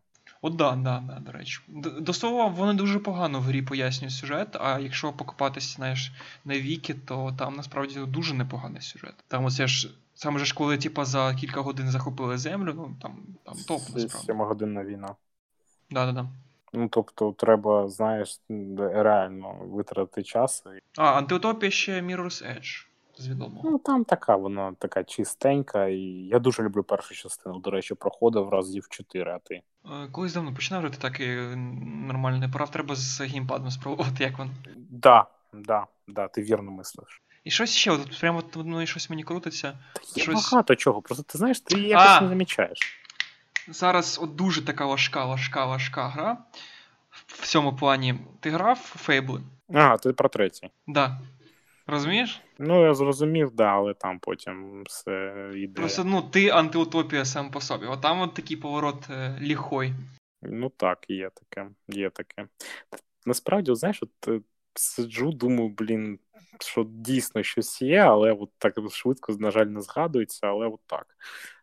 От да, да, да, до речі. До слова, вони дуже погано в грі пояснюють сюжет, а якщо покопатися, знаєш, на віки, то там насправді дуже непоганий сюжет. Там оце ж. Саме ж коли, типа, за кілька годин захопили землю, ну там, там топ насправді. Сьомогодинна війна. Да, да, да. Ну, тобто, треба, знаєш, реально витратити час. і А, антиутопія ще Mirror's Edge з відомого. Ну, там така, вона така чистенька, і я дуже люблю першу частину. До речі, проходив разів 4, а ти. Е, Колись давно починав грати так і нормально не треба з геймпадом спробувати, як він. Да, да, да, ти вірно мислиш. І щось ще, от прямо от, ну, і щось мені крутиться. Та є Щось- багато чого, просто ти знаєш, ти якось А! не замічаєш. Зараз от дуже така важка, важка, важка гра. В цьому плані. Ти грав Fable? А, ти про третій. Да. Розумієш? Ну, я зрозумів, да, але там потім все йде. Просто ну, ти антиутопія сам по собі. От там от такий поворот е, ліхой. Ну так, є таке, є таке. Насправді, знаєш, от е, сиджу, думаю, блін, що дійсно щось є, але от так швидко, на жаль, не згадується, але от так.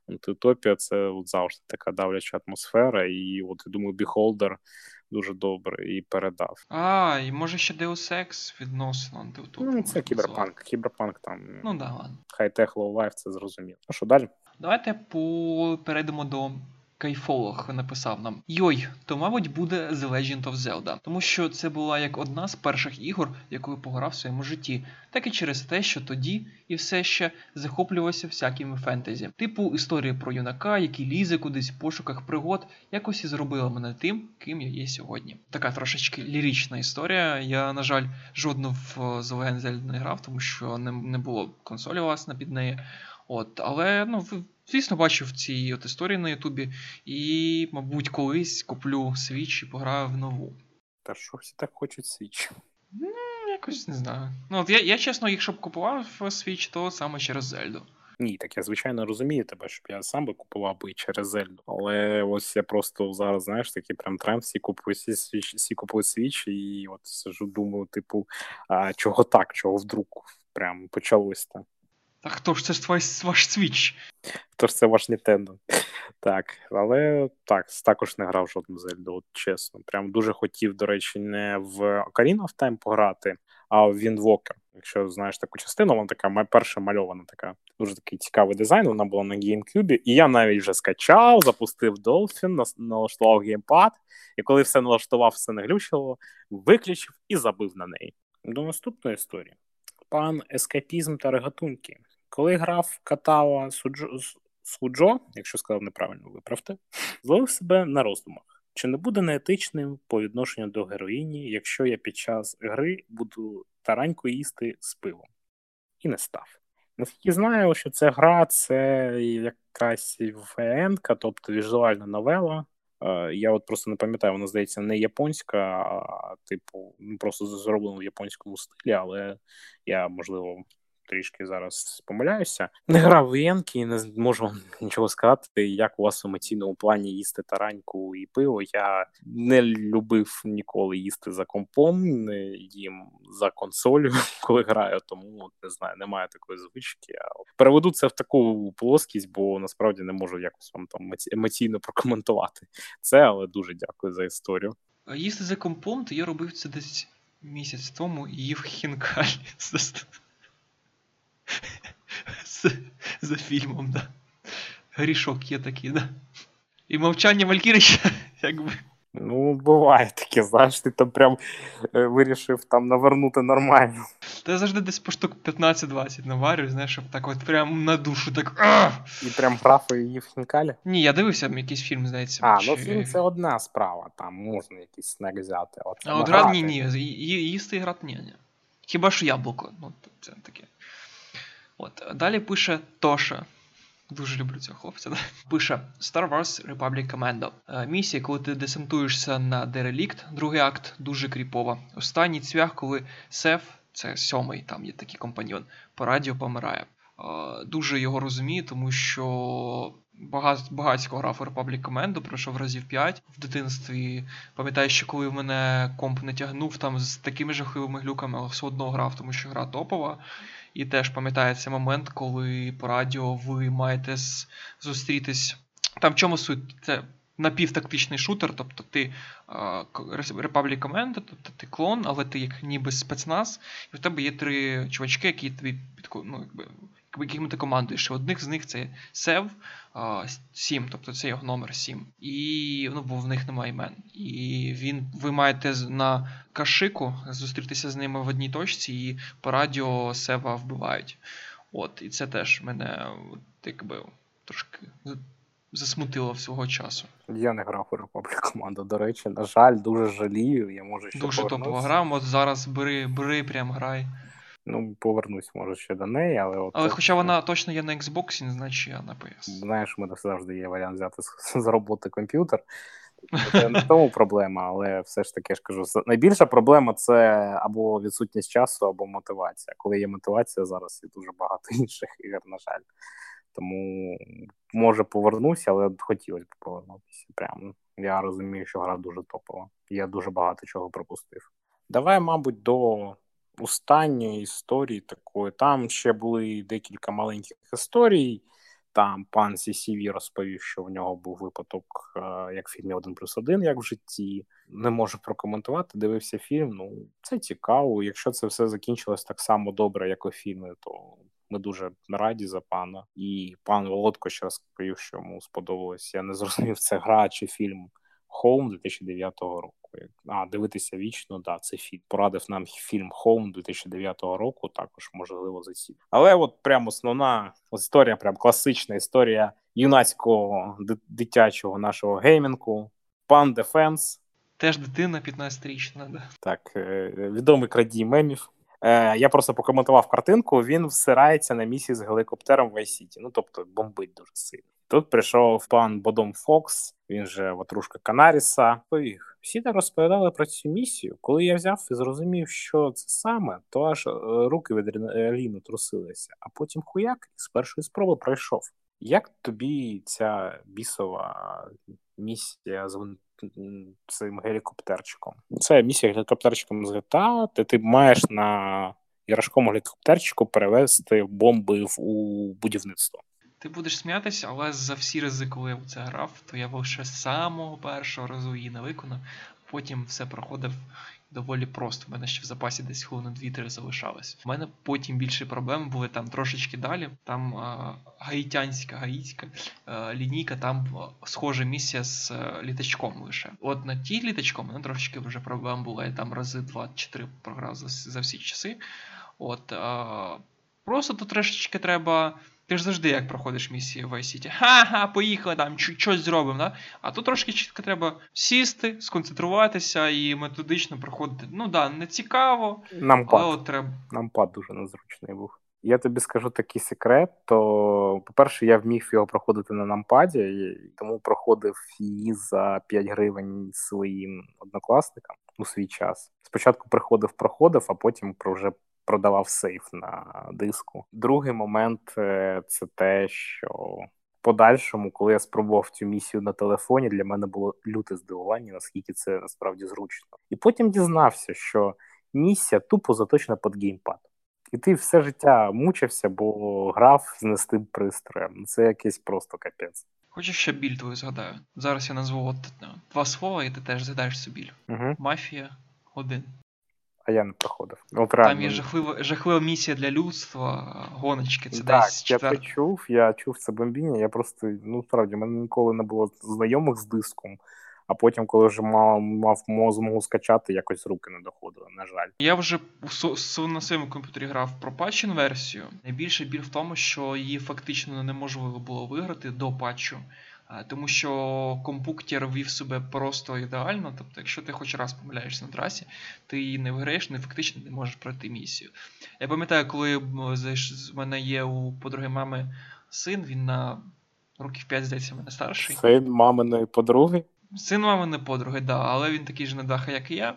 От Утопія це от завжди така давляча атмосфера, і от я думаю, Beholder дуже добре і передав. А, і може ще Deus Ex відносно антиутопію. Ну, це кіберпанк. Кіберпанк там. Ну да, ладно. High-tech, low-life, це зрозуміло. Ну що далі? Давайте по... перейдемо до Кайфолог написав нам: Йой, то, мабуть, буде The Legend of Zelda, тому що це була як одна з перших ігор, якою пограв в своєму житті, так і через те, що тоді і все ще захоплювався всякими фентезі. Типу історії про юнака, який лізе кудись в пошуках пригод, якось і зробила мене тим, ким я є сьогодні. Така трошечки лірична історія. Я, на жаль, жодну в The Legend of Zelda не грав, тому що не, було консолі власне під неї. От, але ну Звісно, бачив ці от історії на Ютубі, і, мабуть, колись куплю Switch і пограю в нову. Та що всі так хочуть Switch? Ну, якось не знаю. Ну, от я, я чесно, якщо б купував Switch, то саме через Зельду. Ні, так я звичайно розумію тебе, щоб я сам би купував би через Зельду. Але ось я просто зараз, знаєш, такий прям тренд, всі купують свіч, всі купують Switch, і от сижу, думаю, типу, а чого так, чого вдруг прям почалось так. А хто ж це ж твій, ваш Switch? Хто ж це ваш Nintendo? Так, але так, також не грав жодну Зельду, от чесно. Прям дуже хотів, до речі, не в Ocarina of Time пограти, а в Windwalker. Якщо знаєш таку частину, вона така перша мальована, така дуже такий цікавий дизайн. Вона була на GameCube, і я навіть вже скачав, запустив Dolphin, налаштував геймпад, і коли все налаштував, все не глючило, виключив і забив на неї. До наступної історії. Пан ескапізм та регатунки. Коли грав Катава Суджо, Суджо, якщо сказав неправильно, виправте, зловив себе на роздумах. Чи не буде неетичним по відношенню до героїні, якщо я під час гри буду тараньку їсти з пивом? І не став. Наскільки знаю, що ця гра це якась ВН, тобто візуальна новела. Е, я от просто не пам'ятаю, вона здається не японська, а типу, просто зроблена в японському стилі, але я можливо трішки зараз помиляюся. Не грав воєнки і не можу вам нічого сказати, як у вас в емоційному плані їсти тараньку і пиво. Я не любив ніколи їсти за компом, не їм за консолью, коли граю, тому не знаю, немає такої звички. Переведу це в таку плоскість, бо насправді не можу якось вам там емоційно прокоментувати це, але дуже дякую за історію. Їсти за компом, то я робив це десь місяць тому і їв хінкалі. за фільмом, да. Грішок є такий, да. І мовчання Валькірища, якби. Ну, буває таке, знаєш, ти там прям е, вирішив там навернути нормально. Та я завжди десь по штук 15-20 наварюю, знаєш, щоб так от прям на душу так. І прям граф і її в хінкалі? Ні, я дивився якийсь фільм, здається. А, чи... ну фільм це одна справа, там можна якийсь снек взяти. От, а от грати ні, ні, їсти і грати ні, ні. Хіба що яблуко, ну це таке. От, Далі пише Тоша. Дуже люблю цього хлопця. Да? Пише Star Wars Republic Commando. Е, місія, коли ти десантуєшся на Дерелікт, другий акт дуже кріпова. Останній цвях, коли Сеф, це сьомий, там є такий компаньон, по радіо помирає. Е, дуже його розумію, тому що багатько грав у Republic Commando, пройшов разів 5 в дитинстві. Пам'ятаю, що коли в мене комп не тягнув там з такими жахливими глюками, але все одно грав, тому що гра топова. І теж пам'ятається момент, коли по радіо ви маєте зустрітись. Там в чому суть? Це напівтактичний шутер, тобто ти Republic Command, тобто ти клон, але ти як ніби спецназ, і в тебе є три чувачки, які тобі ну, якби, якими ти командуєш. Одних з них це Сев 7, тобто це його номер 7. І ну, бо в них немає імен. І він ви маєте на кашику зустрітися з ними в одній точці, і по радіо Сева вбивають. От, І це теж мене якби трошки засмутило свого часу. Я не грав у Republic команду, до речі, на жаль, дуже жалію. Я можу ще Дуже топова гра, от зараз бери, бери, прям грай. Ну, повернусь, може, ще до неї, але от. Але хоча вона точно є на Xbox, не значить я на PS. Знаєш, у мене завжди є варіант взяти з роботи комп'ютер. Це не в тому проблема, але все ж таки я ж кажу, найбільша проблема це або відсутність часу, або мотивація. Коли є мотивація, зараз є дуже багато інших ігор, на жаль. Тому може повернуся, але хотілося б повернутися. Прям Я розумію, що гра дуже топова. Я дуже багато чого пропустив. Давай, мабуть, до останньої історії такої. Там ще були декілька маленьких історій. Там пан Сісіві розповів, що в нього був випадок, е, як в фільмі Один плюс один, як в житті. Не можу прокоментувати. Дивився фільм. Ну це цікаво. Якщо це все закінчилось так само добре, як у фільмі, то ми дуже раді за пана. І пан Володко ще розповів, що йому сподобалось. Я не зрозумів, це гра чи фільм Home 2009 року. А дивитися вічно, да, це фільм. Порадив нам фільм Home 2009 року. Також можливо за ці. Але от прям основна історія, прям класична історія юнацького дитячого нашого геймінгу. Пан Дефенс. Теж дитина 15-річна, да. Так, е, відомий крадій мемів. Е, Я просто покоментував картинку. Він всирається на місії з гелікоптером в Vice City. Ну тобто бомбить дуже сильно. Тут прийшов пан Бодом Фокс, він же ватрушка Канаріса. Повіг. Всі так розповідали про цю місію. Коли я взяв і зрозумів, що це саме, то аж е, руки від адреналіну трусилися, а потім хуяк з першої спроби пройшов. Як тобі ця бісова місія з цим гелікоптерчиком? Це місія гелікоптерчиком з GTA, де ти маєш на ярошкому гелікоптерчику перевезти бомби в у будівництво. Ти будеш сміятися, але за всі рази, коли я в це грав, то я лише з самого першого разу її не виконав. Потім все проходив доволі просто. У мене ще в запасі десь хвилини 2-3 залишалось. У мене потім більше проблеми були там трошечки далі. Там а, гаїтянська гаїтська а, лінійка, там схожа місія з а, літачком лише. От на тій літачком мене трошечки вже проблем було. Я там рази 2-4 програв за, за всі часи. От Просто тут трошечки треба. Ти ж завжди як проходиш місії в City. Ха-ха, поїхали там, щось зробимо. Да? А тут трошки чітко треба сісти, сконцентруватися і методично проходити. Ну да, не цікаво, Нам але от треба. Нам пад дуже незручний був. Я тобі скажу такий секрет, то, по-перше, я вмів його проходити на нампаді, тому проходив її за 5 гривень своїм однокласникам у свій час. Спочатку приходив, проходив, а потім вже продавав сейф на диску. Другий момент е, це те, що подальшому, коли я спробував цю місію на телефоні, для мене було люте здивування, наскільки це насправді зручно. І потім дізнався, що місія тупо заточена під геймпад. І ти все життя мучився, бо грав з нестим пристроєм. Це якийсь просто капець. Хочеш ще біль твою згадаю. Зараз я назву от ну, два слова, і ти теж згадаєш цю біль. Угу. Мафія один а я не проходив. От, Там є жахлива жахлива місія для людства, гоночки. Це так, десь я це чув, я чув це бомбіння. Я просто, ну справді, в мене ніколи не було знайомих з диском. А потім, коли вже мав мав змогу скачати, якось руки не доходили. На жаль, я вже на своєму комп'ютері грав про патчен версію. Найбільше біль в тому, що її фактично неможливо було виграти до патчу. Тому що компуктір вів себе просто ідеально. Тобто, якщо ти хоч раз помиляєшся на трасі, ти її не виграєш, не фактично не можеш пройти місію. Я пам'ятаю, коли в мене є у подруги мами син, він на років 5, здається, мене старший. Син маминої подруги? Син мамини подруги, да, але він такий ж недаха, як і я.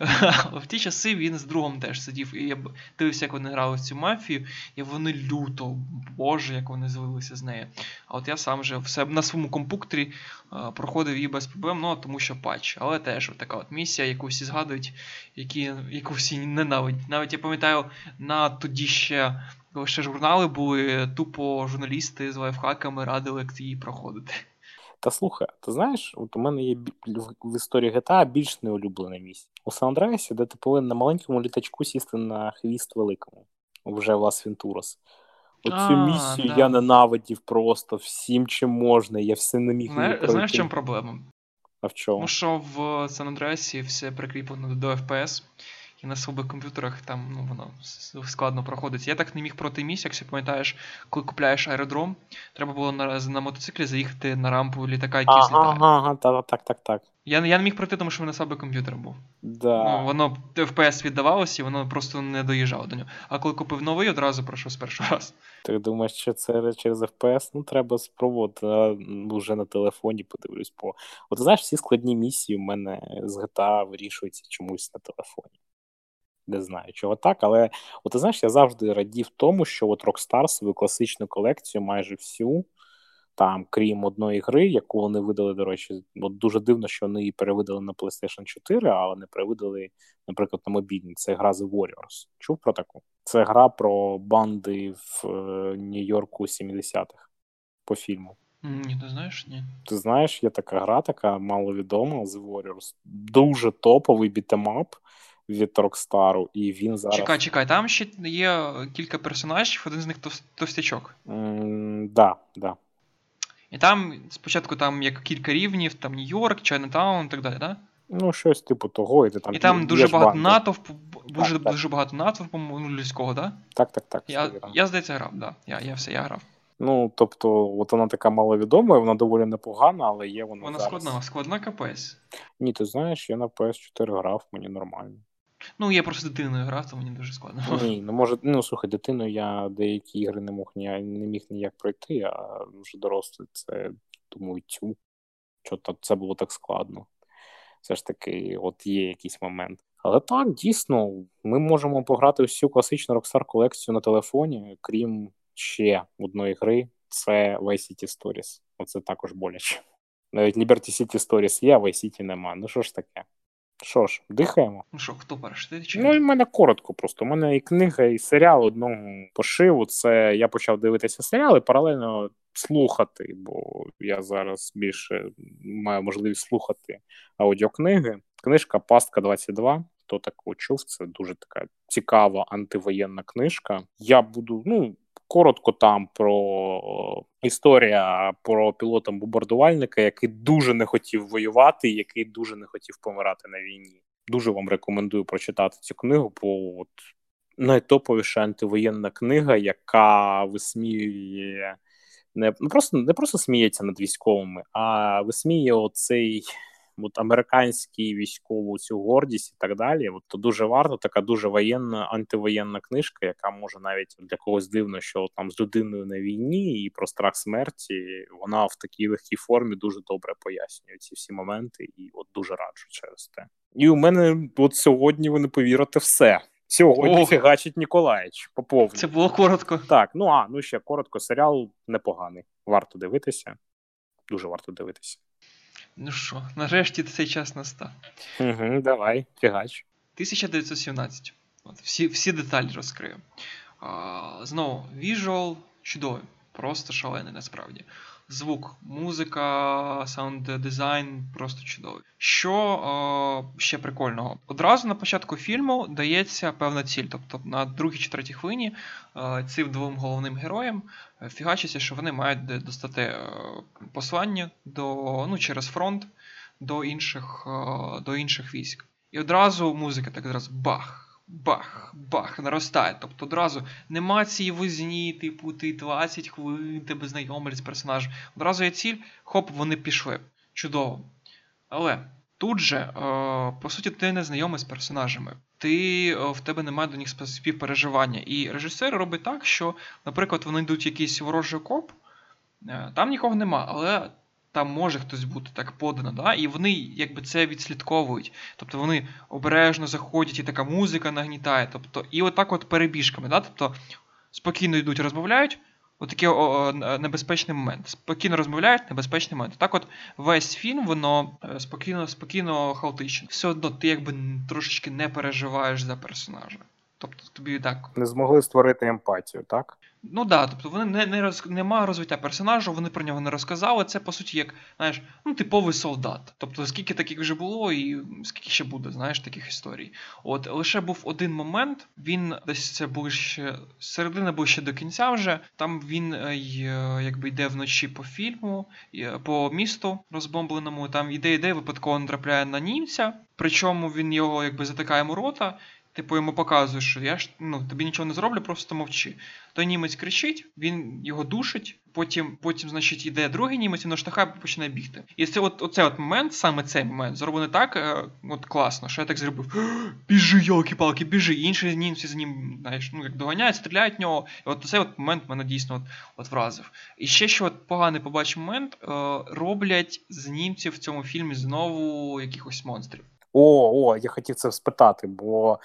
в ті часи він з другом теж сидів. І я дивився, як вони грали в цю мафію, і вони люто, боже, як вони злилися з нею. А от я сам вже все на своєму компукторі проходив її без проблем, ну тому що патч. Але теж така от місія, яку всі згадують, які, яку всі ненавидять. Навіть я пам'ятаю, на тоді ще. Коли ще журнали були, тупо журналісти з лайфхаками радили, як її проходити. Та слухай, ти знаєш, от у мене є в історії GTA більш неулюблене місце. У Сан Андреасі, де ти повинен на маленькому літачку сісти на хвіст великому, вже Лас Вентурас. Оцю місію да. я ненавидів просто всім чим можна, я все не міг. Знаєш, знаєш в чому проблема? А в чому? Тому що в Сан Андреасі все прикріплено до FPS і на слабих комп'ютерах там ну, воно складно проходить. Я так не міг проти місць, якщо пам'ятаєш, коли купляєш аеродром, треба було на на мотоциклі заїхати на рампу літака, який злітає. Ага, ага, так, так, так, так. Я я не міг пройти, тому що в мене слабий комп'ютер був. Да. Ну, Воно FPS віддавалося і воно просто не доїжджало до нього. А коли купив новий, одразу пройшов з першого разу. Ти думаєш, що це через FPS? Ну, треба спробувати вже на телефоні, подивлюсь по. От знаєш, всі складні місії у мене з GTA вирішуються чомусь на телефоні не знаю, чого так, але от ти знаєш, я завжди радів тому, що от Rockstar свою класичну колекцію майже всю Там, крім одної гри, яку вони видали, до речі, от дуже дивно, що вони її перевидали на PlayStation 4, але не перевидали, наприклад, на мобільний. Це гра The Warriors. Чув про таку? Це гра про банди в е, Нью-Йорку 70-х по фільму. Ні, ти знаєш, ні. Ти знаєш, є така гра, така маловідома The Warriors. Дуже топовий бітемап від Rockstar, і він зараз. Чекай, чекай, там ще є кілька персонажів, один з них товстячок. Mm, да, да. І там спочатку там як кілька рівнів, там Нью-Йорк, Чайнатаун і так далі, да? Ну, щось типу того, і ти там. І там дуже багато банди. натовпу, дуже, так. дуже багато натовпу ну, людського, да? Так, так, так. Я, все я здається, грав, да. Я, я все, я грав. Ну, тобто, от вона така маловідома, вона доволі непогана, але є вона. Вона зараз. складна, складна капець. Ні, ти знаєш, я на PS4 грав, мені нормально. Ну, я просто дитиною грав, то мені дуже складно. Ні, ну може, ну слухай, дитиною я деякі ігри не мог ні, не міг ніяк пройти, а вже дорослий це думаю, тю. Що це було так складно. Все ж таки, от є якийсь момент. Але так, дійсно, ми можемо пограти всю класичну Rockstar колекцію на телефоні, крім ще одної гри, це Vice City Stories. Оце також боляче. Навіть Liberty City Stories є, а Vice City нема. Ну що ж таке? Що ж, дихаємо? Ну що, хто перший? Ти чи Ну, і в мене коротко просто. У мене і книга, і серіал одного пошиву. Це я почав дивитися серіал і паралельно слухати, бо я зараз більше маю можливість слухати аудіокниги. Книжка Пастка 22. Хто таку чув? Це дуже така цікава антивоєнна книжка. Я буду, ну. Коротко там про історія про пілота бомбардувальника, який дуже не хотів воювати, який дуже не хотів помирати на війні. Дуже вам рекомендую прочитати цю книгу, бо от найтоповіша антивоєнна книга, яка висміює не ну просто не просто сміється над військовими, а висміює оцей от американський військову цю гордість і так далі. От то дуже варто, така дуже воєнна антивоєнна книжка, яка може навіть для когось дивно, що там з людиною на війні і про страх смерті вона в такій легкій формі дуже добре пояснює ці всі моменти, і от дуже раджу через те. І у мене от сьогодні ви не повірите все. Сьогодні Ох. фігачить Ніколаєч по. Це було коротко. Так, ну а ну ще коротко, серіал непоганий. Варто дивитися. Дуже варто дивитися. Ну що, нарешті цей час настав. Угу, давай, фігач. 1917. От, всі, всі деталі розкрию. А, знову, visual чудовий, просто шалений насправді. Звук, музика, sound design просто чудовий. Що е, ще прикольного? Одразу на початку фільму дається певна ціль. Тобто на другій чи третій хвилині е, цим двом головним героям е, фігачиться, що вони мають достати послання до, ну, через фронт до інших, до інших військ. І одразу музика так одразу бах. Бах, бах, наростає. Тобто одразу нема цієї возні, типу, ти 20 хвилин, тебе знайомились з персонажем. Одразу є ціль, хоп, вони пішли. Чудово. Але тут же, е, по суті, ти не знайомий з персонажами. Ти, е, в тебе немає до них співпереживання. І режисер робить так, що, наприклад, вони йдуть в якийсь ворожий окоп, е, там нікого нема, але там може хтось бути так подано, да? і вони якби це відслідковують. Тобто вони обережно заходять, і така музика нагнітає. Тобто, і отак от перебіжками. Да? Тобто спокійно йдуть, розмовляють. Отакий о, о, небезпечний момент. Спокійно розмовляють, небезпечний момент. Так от весь фільм, воно е, спокійно, спокійно хаотично. Все одно ти якби трошечки не переживаєш за персонажа. Тобто тобі так Не змогли створити емпатію, так? Ну да, тобто вони не, не роз, немає розвиття персонажу, вони про нього не розказали. Це по суті як знаєш, ну типовий солдат. Тобто, скільки таких вже було, і скільки ще буде, знаєш, таких історій. От лише був один момент. Він десь це ближче середина ближче до кінця. Вже там він е, й, е, якби йде вночі по фільму, е, по місту розбомбленому. Там іде іде, випадково натрапляє на німця. Причому він його якби затикає йому рота. Типу йому показує, що я ж ну тобі нічого не зроблю, просто мовчи. Той німець кричить, він його душить. Потім, потім, значить, іде другий німець, він штовхає і починає бігти. І це от оцей от момент, саме цей момент, зроблений так, е, от класно, що я так зробив. Біжи, йолки-палки, біжи. І інші німці за ним, знаєш, ну як доганяють, стріляють в нього. І от цей от момент мене дійсно от, от вразив. І ще що от поганий побачив момент, е, роблять з німців в цьому фільмі знову якихось монстрів. О, о, я хотів це спитати, бо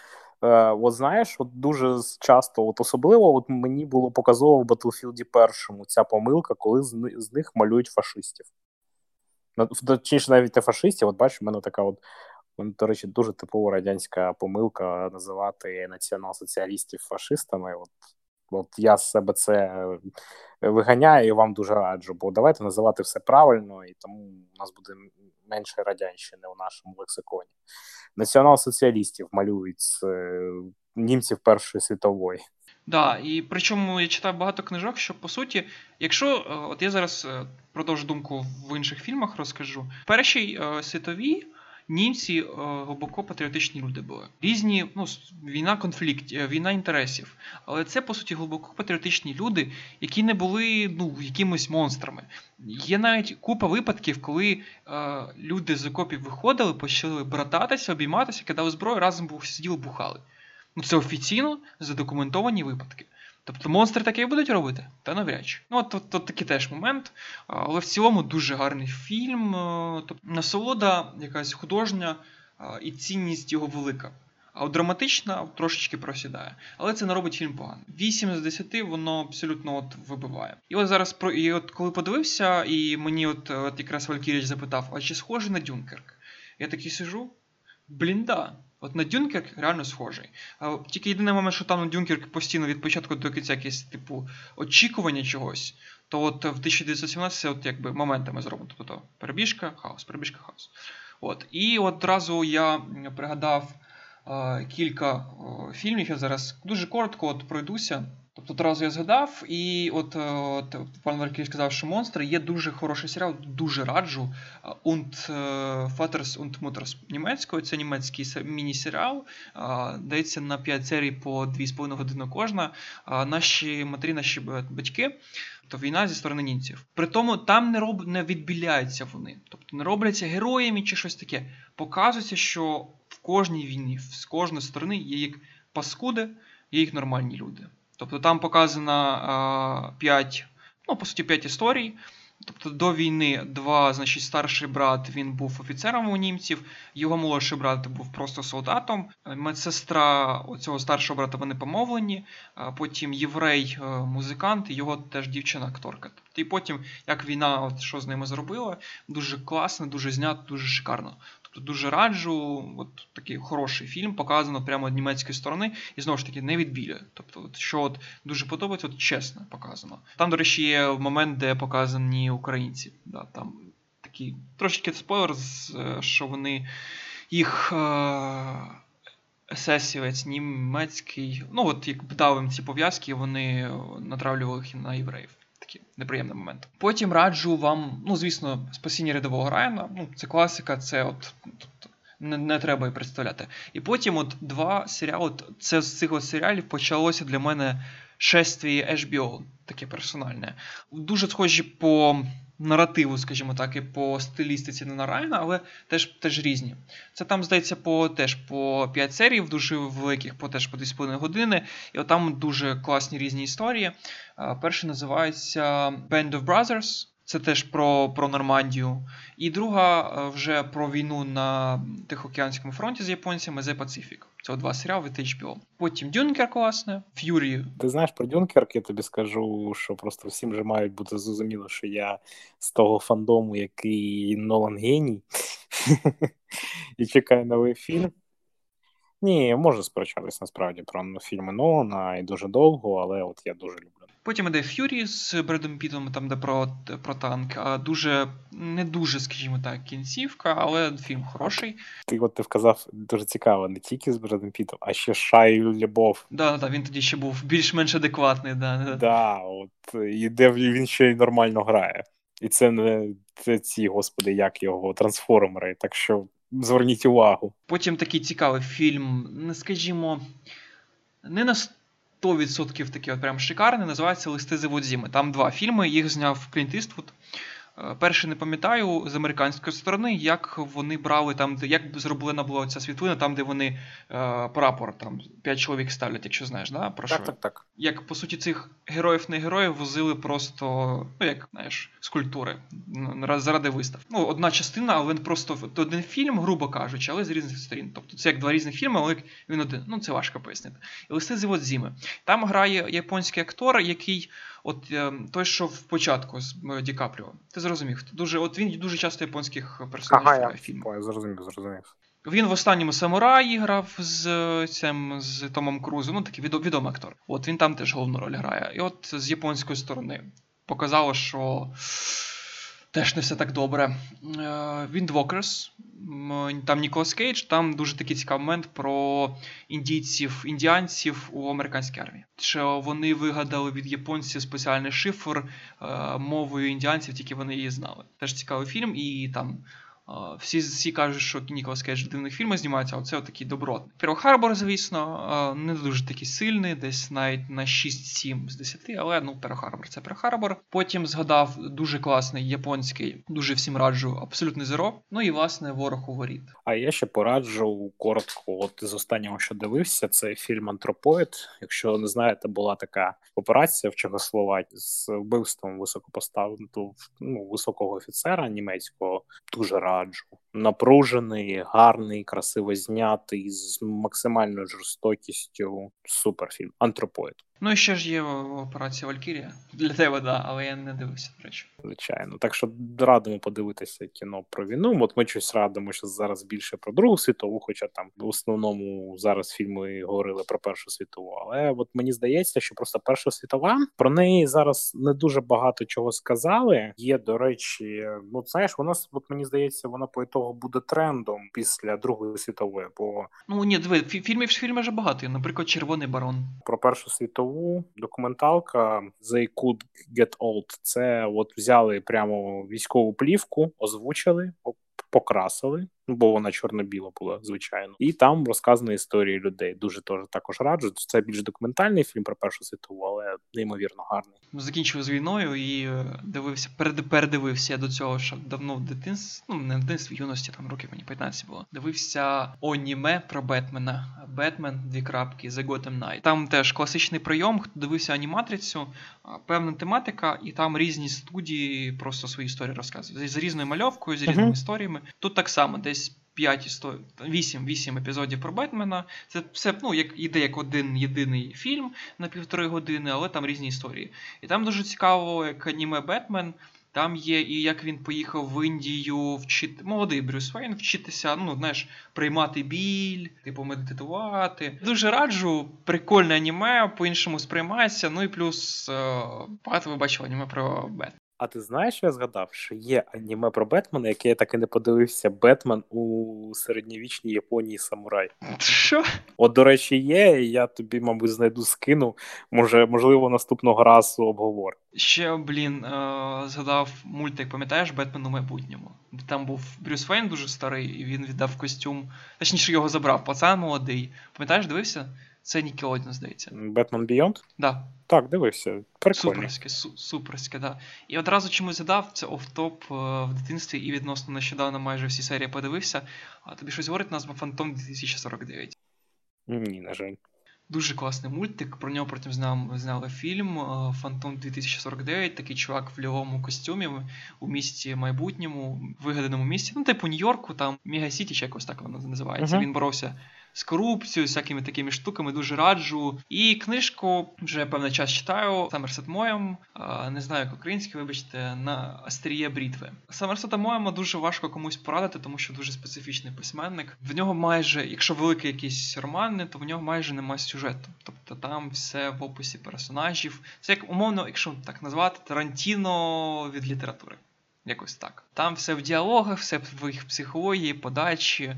От знаєш, от дуже часто, от особливо, от мені було показово в Battlefield першому ця помилка, коли з, з них малюють фашистів. Точніше, навіть не фашистів, от бачиш, в мене така от. До речі, дуже типова радянська помилка називати націонал-соціалістів фашистами. От От я з себе це виганяю і вам дуже раджу, бо давайте називати все правильно, і тому у нас буде менше радянщини у нашому лексиконі. Націонал-соціалістів малюють з е, німців Першої світової. Да, і причому я читав багато книжок, що по суті, якщо е, от я зараз е, продовжу думку в інших фільмах, розкажу першій світовій німці е, глибоко патріотичні люди були. Різні ну, війна конфліктів, е, війна інтересів. Але це, по суті, глибоко патріотичні люди, які не були ну, якимось монстрами. Є навіть купа випадків, коли е, люди з окопів виходили, почали брататися, обійматися, кидали зброю, разом сиділи, бухали. Ну, Це офіційно задокументовані випадки. Тобто монстри таке і будуть робити? Та навряд чи. Ну, от, от, от такий теж момент. Але в цілому дуже гарний фільм. Тобто насолода, якась художня і цінність його велика. А драматична трошечки просідає. Але це не робить фільм погано. 8 з 10 воно абсолютно от вибиває. І от зараз про і от коли подивився, і мені от, от якраз Валькіріч запитав: а чи схоже на Дюнкерк? Я такий сижу. Блін, да. От на Дюнкерк реально схожий. А Тільки єдиний момент, що там на Дюнкерк постійно від початку до кінця якесь типу очікування чогось, то от в 1917 от якби моментами зроблено. Тобто перебіжка, хаос, перебіжка, хаос. От. І одразу я пригадав е, кілька е, фільмів. Я зараз дуже коротко от пройдуся. Тобто одразу я згадав, і от, от пан Валькій сказав, що монстри є дуже хороший серіал, дуже раджу. Und Vater und Mutters німецькою. Це німецький міні-серіал. Дається на 5 серій по 2,5 години кожна. Наші матері, наші батьки. То війна зі сторони німців. При тому там не роб... не відбіляються вони, тобто не робляться героями чи щось таке. Показується, що в кожній війні, з кожної сторони є їх паскуди, є їх нормальні люди. Тобто там показано 5, ну, по суті, 5 історій. Тобто до війни два, значить, старший брат він був офіцером у німців, його молодший брат був просто солдатом. Медсестра цього старшого брата вони помовлені. Потім єврей, е, музикант, його теж дівчина-акторка. Тобто, і потім, як війна, от що з ними зробила, дуже класно, дуже знято, дуже шикарно. Тобто дуже раджу, от такий хороший фільм, показано прямо з німецької сторони, і знову ж таки не відбілює. Тобто, от, що от дуже подобається, от чесно показано. Там, до речі, є момент, де показані українці. Да, Там такий трошки спойлер, е, що вони їх. Е- Есесівець німецький, ну от як дав їм ці пов'язки, вони натравлювали їх на євреїв такий неприємний момент. Потім раджу вам, ну звісно, спасіння рядового Райана. Ну, це класика, це от. тут не, не треба і представляти. І потім от два серіали. От, це з цих от серіалів почалося для мене шествіє HBO, таке персональне. Дуже схожі по наративу, скажімо так, і по стилістиці не на Райана, але теж теж різні. Це там, здається, по теж по 5 серій, дуже великих, по теж по 2,5 години. І от там дуже класні різні історії. Перший називається Band of Brothers. Це теж про про Нормандію. І друга е, вже про війну на Тихоокеанському фронті з японцями The Pacific. Це два серіали від HBO. Потім Дюнкер класне, Ф'юрі. Ти знаєш про Дюнкерк, я тобі скажу, що просто всім вже мають бути зрозуміло, що я з того фандому, який Нолан геній, і чекаю новий фільм. Ні, можу сперечатись насправді про фільми Нолана і дуже довго, але от я дуже люблю. Потім іде Ф'юрі з Бредом Пітом, там де про про танк. А дуже не дуже, скажімо так, кінцівка, але фільм хороший. Ти от ти вказав дуже цікаво, не тільки з Бредом Пітом, а ще Шаю Любов. Да, да, він тоді ще був більш-менш адекватний. Да, да. от і де він ще й нормально грає. І це не це ці, господи, як його трансформери. Так що зверніть увагу. Потім такий цікавий фільм, не скажімо, не на 100% такий от прям шикарний, називається Листи з Іводзіми. Там два фільми, їх зняв Клінт Іствуд. Е, перший не пам'ятаю з американської сторони, як вони брали там, як зроблена була ця світлина, там, де вони е, прапор, там п'ять чоловік ставлять, якщо знаєш, да? Про так, що? так, так. Як по суті цих героїв не героїв возили просто, ну як знаєш, скульптури заради вистав. Ну, одна частина, але він просто один фільм, грубо кажучи, але з різних сторін. Тобто це як два різних фільми, але він один. Ну це важко пояснити. І листи з Зіми. Там грає японський актор, який. От е, той, що в початку з е, Ді Капріо. Ти зрозумів? Дуже, от він дуже часто японських персонажів ага, я фільмів. Я зрозумів, зрозумів. Він в останньому самураї грав з е, цим з Томом Крузом, ну такий відомий актор. От він там теж головну роль грає. І от з японської сторони показало, що теж не все так добре. Windtalkers, там Ніколас Кейдж, там дуже такий цікавий момент про індійців, індіанців у американській армії. Що вони вигадали від японців спеціальний шифр е, мовою індіанців, тільки вони її знали. Теж цікавий фільм, і там всі всі кажуть, що Ніколас Кейдж в дивних фільмах знімається, а це такий добротний. Перл Харбор, звісно, не дуже такий сильний, десь навіть на 6-7 з 10, але ну Перл Харбор це Перл Харбор. Потім згадав дуже класний японський, дуже всім раджу, абсолютний зеро. Ну і власне ворог у воріт. А я ще пораджу коротко. От з останнього, що дивився, це фільм Антропоїд. Якщо не знаєте, була така операція в Чехословакії з вбивством високопоставленого ну, високого офіцера німецького. Дуже рад раджу. Напружений, гарний, красиво знятий, з максимальною жорстокістю. Суперфільм. Антропоїд. Ну і ще ж є операція Валькірія. Для тебе, да, але я не дивився, до речі. Звичайно. Так що радимо подивитися кіно про війну. От ми щось радимо, що зараз більше про Другу світову, хоча там в основному зараз фільми говорили про Першу світову. Але от мені здається, що просто Перша світова про неї зараз не дуже багато чого сказали. Є, до речі, ну знаєш, вона от мені здається, вона по ітогу буде трендом після Другої світової. Бо ну ні, диви, фільмів фільми вже багато. Наприклад, Червоний барон про Першу світову документалка They Could Get Old. Це от взяли прямо військову плівку, озвучили, покрасили, бо вона чорно-біла була, звичайно, і там розказана історія людей. Дуже теж також раджу. Це більш документальний фільм про першу світову, але неймовірно гарний. Закінчив з війною і е, дивився, передивився я до цього, що давно в дитинстві, ну не в дитинстві, в юності там років мені 15 було. Дивився аніме про Бетмена. Бетмен, дві крапки, The Gotham Knight. Там теж класичний прийом. Хто дивився аніматрицю, певна тематика, і там різні студії просто свої історії розказують з різною мальовкою, з різними uh-huh. історіями. Тут так само десь 5 8 8 епізодів про Бетмена. Це все ну, як іде як один єдиний фільм на півтори години, але там різні історії. І там дуже цікаво, як аніме Бетмен. Там є і як він поїхав в Індію вчити молодий Брюс Вейн вчитися, ну знаєш, приймати біль, типу медитувати. Дуже раджу, прикольне аніме, по-іншому сприймається. Ну і плюс е, багато ви бачили аніме про Бетмен. А ти знаєш, що я згадав, що є аніме про Бетмена, яке я так і не подивився. Бетмен у середньовічній Японії самурай. Що? От, до речі, є, і я тобі, мабуть, знайду скину. Може, можливо, наступного разу обговор. Ще, блін, е- згадав мультик, пам'ятаєш, Бетмен у майбутньому. Там був Брюс Фейн дуже старий, і він віддав костюм. Точніше, його забрав, пацан молодий. Пам'ятаєш, дивився? Це Нікелодін, здається. Бетмен Beyond? Да. Так, дивився. Прикольно. Суперське, су- суперське, да. І одразу чомусь задав, це офтоп е, в дитинстві і відносно нещодавно майже всі серії подивився. А тобі щось говорить назва Фантом 2049? Ні, на жаль. Дуже класний мультик. Про нього потім зняли, зняли фільм е, Фантом 2049. Такий чувак в льовому костюмі у місті майбутньому, вигаданому місті. Ну, типу Нью-Йорку, там Мега Сіті, чи якось так воно називається. Uh-huh. Він боровся з корупцією, всякими такими штуками дуже раджу. І книжку вже певний час читаю Самерсет Моєм, не знаю, як українською, вибачте, на Астерія Брітви. Самерсета Моєма дуже важко комусь порадити, тому що дуже специфічний письменник. В нього майже, якщо великий якийсь роман, то в нього майже немає сюжету. Тобто там все в описі персонажів. Це як умовно, якщо так назвати, Тарантіно від літератури. Якось так. Там все в діалогах, все в їх психології, подачі.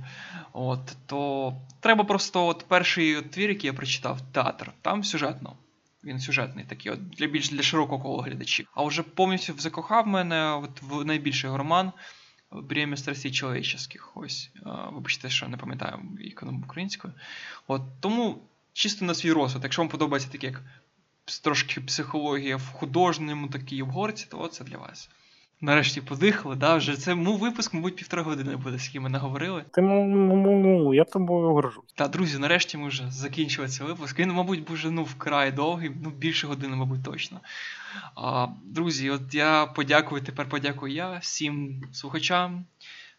От, То треба просто от перший твір, який я прочитав, театр, там сюжетно. Він сюжетний такий, от для більш для широкого коло глядачів. А вже повністю закохав мене от в найбільший роман «Бремя страстей чоловічих». Ось, вибачте, що не пам'ятаю іконом українською. От Тому чисто на свій розсуд, якщо вам подобається таке, як трошки психологія в художньому такій обгорці, то це для вас. Нарешті подихали, да, вже це мов випуск, мабуть, півтора години буде, скільки ми наговорили. Ти ну, я тобою горжусь. Та, друзі, нарешті ми вже закінчили цей випуск. Він, мабуть, вже ну, вкрай довгий, ну більше години, мабуть, точно. А, Друзі, от я подякую, тепер подякую я всім слухачам,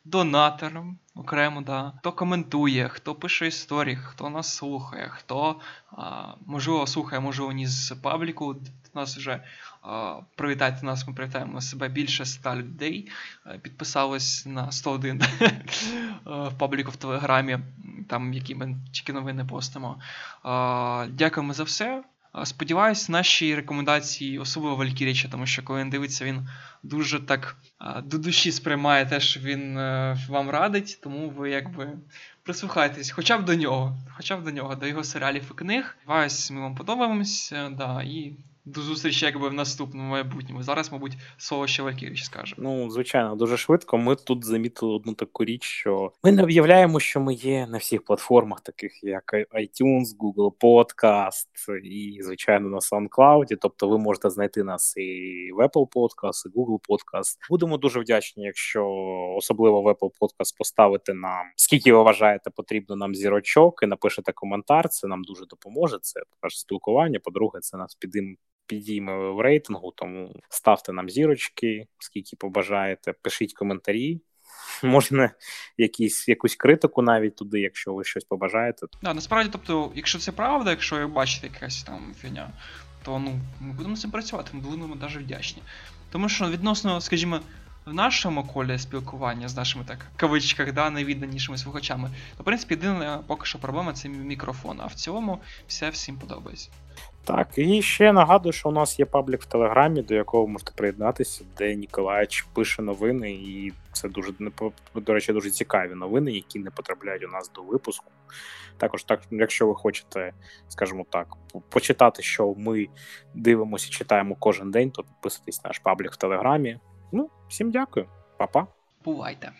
донаторам окремо, да, хто коментує, хто пише історії, хто нас слухає, хто а, можливо слухає, можливо, ні з пабліку. Нас вже привітайте нас, ми привітаємо себе більше 100 людей. Підписалось на 101 в пабліку в Телеграмі, там які ми тільки новини постимо. Дякуємо за все. Сподіваюсь, наші рекомендації, особливо Валькіріча, тому що коли він дивиться, він дуже так до душі сприймає те, що він е, вам радить, тому ви якби прислухайтесь хоча б до нього, хоча б до нього, до його серіалів і книг. Сподіваюсь, ми вам подобаємося, да, і до зустрічі, якби в наступному майбутньому. Зараз, мабуть, слово ще скаже. Ну, звичайно, дуже швидко. Ми тут замітили одну таку річ, що ми не об'являємо, що ми є на всіх платформах, таких як iTunes, Google Podcast і, звичайно, на SoundCloud. Тобто, ви можете знайти нас і в Apple Podcast, і Google Podcast. Будемо дуже вдячні, якщо особливо в Apple Podcast поставите нам, скільки ви вважаєте, потрібно нам зірочок, і напишете коментар. Це нам дуже допоможе. Це перше спілкування. По-друге, це нас підійме підійме в рейтингу, тому ставте нам зірочки, скільки побажаєте, пишіть коментарі. Можна якісь, якусь критику навіть туди, якщо ви щось побажаєте. Да, насправді, тобто, якщо це правда, якщо ви бачите якась там фігня, то ну ми будемо з цим працювати, ми будемо навіть вдячні. Тому що відносно, скажімо, в нашому колі спілкування з нашими так кавичках, да, найвідданішими слухачами, то в принципі єдина поки що проблема це мікрофон. А в цілому все всім подобається. Так, і ще нагадую, що у нас є паблік в Телеграмі, до якого можете приєднатися, де Ніколаєч пише новини, і це дуже до речі, дуже цікаві новини, які не потрапляють у нас до випуску. Також, так, якщо ви хочете, скажімо так, почитати, що ми дивимося, читаємо кожен день, то підписуйтесь на наш паблік в Телеграмі. Ну, всім дякую, Па-па. Бувайте.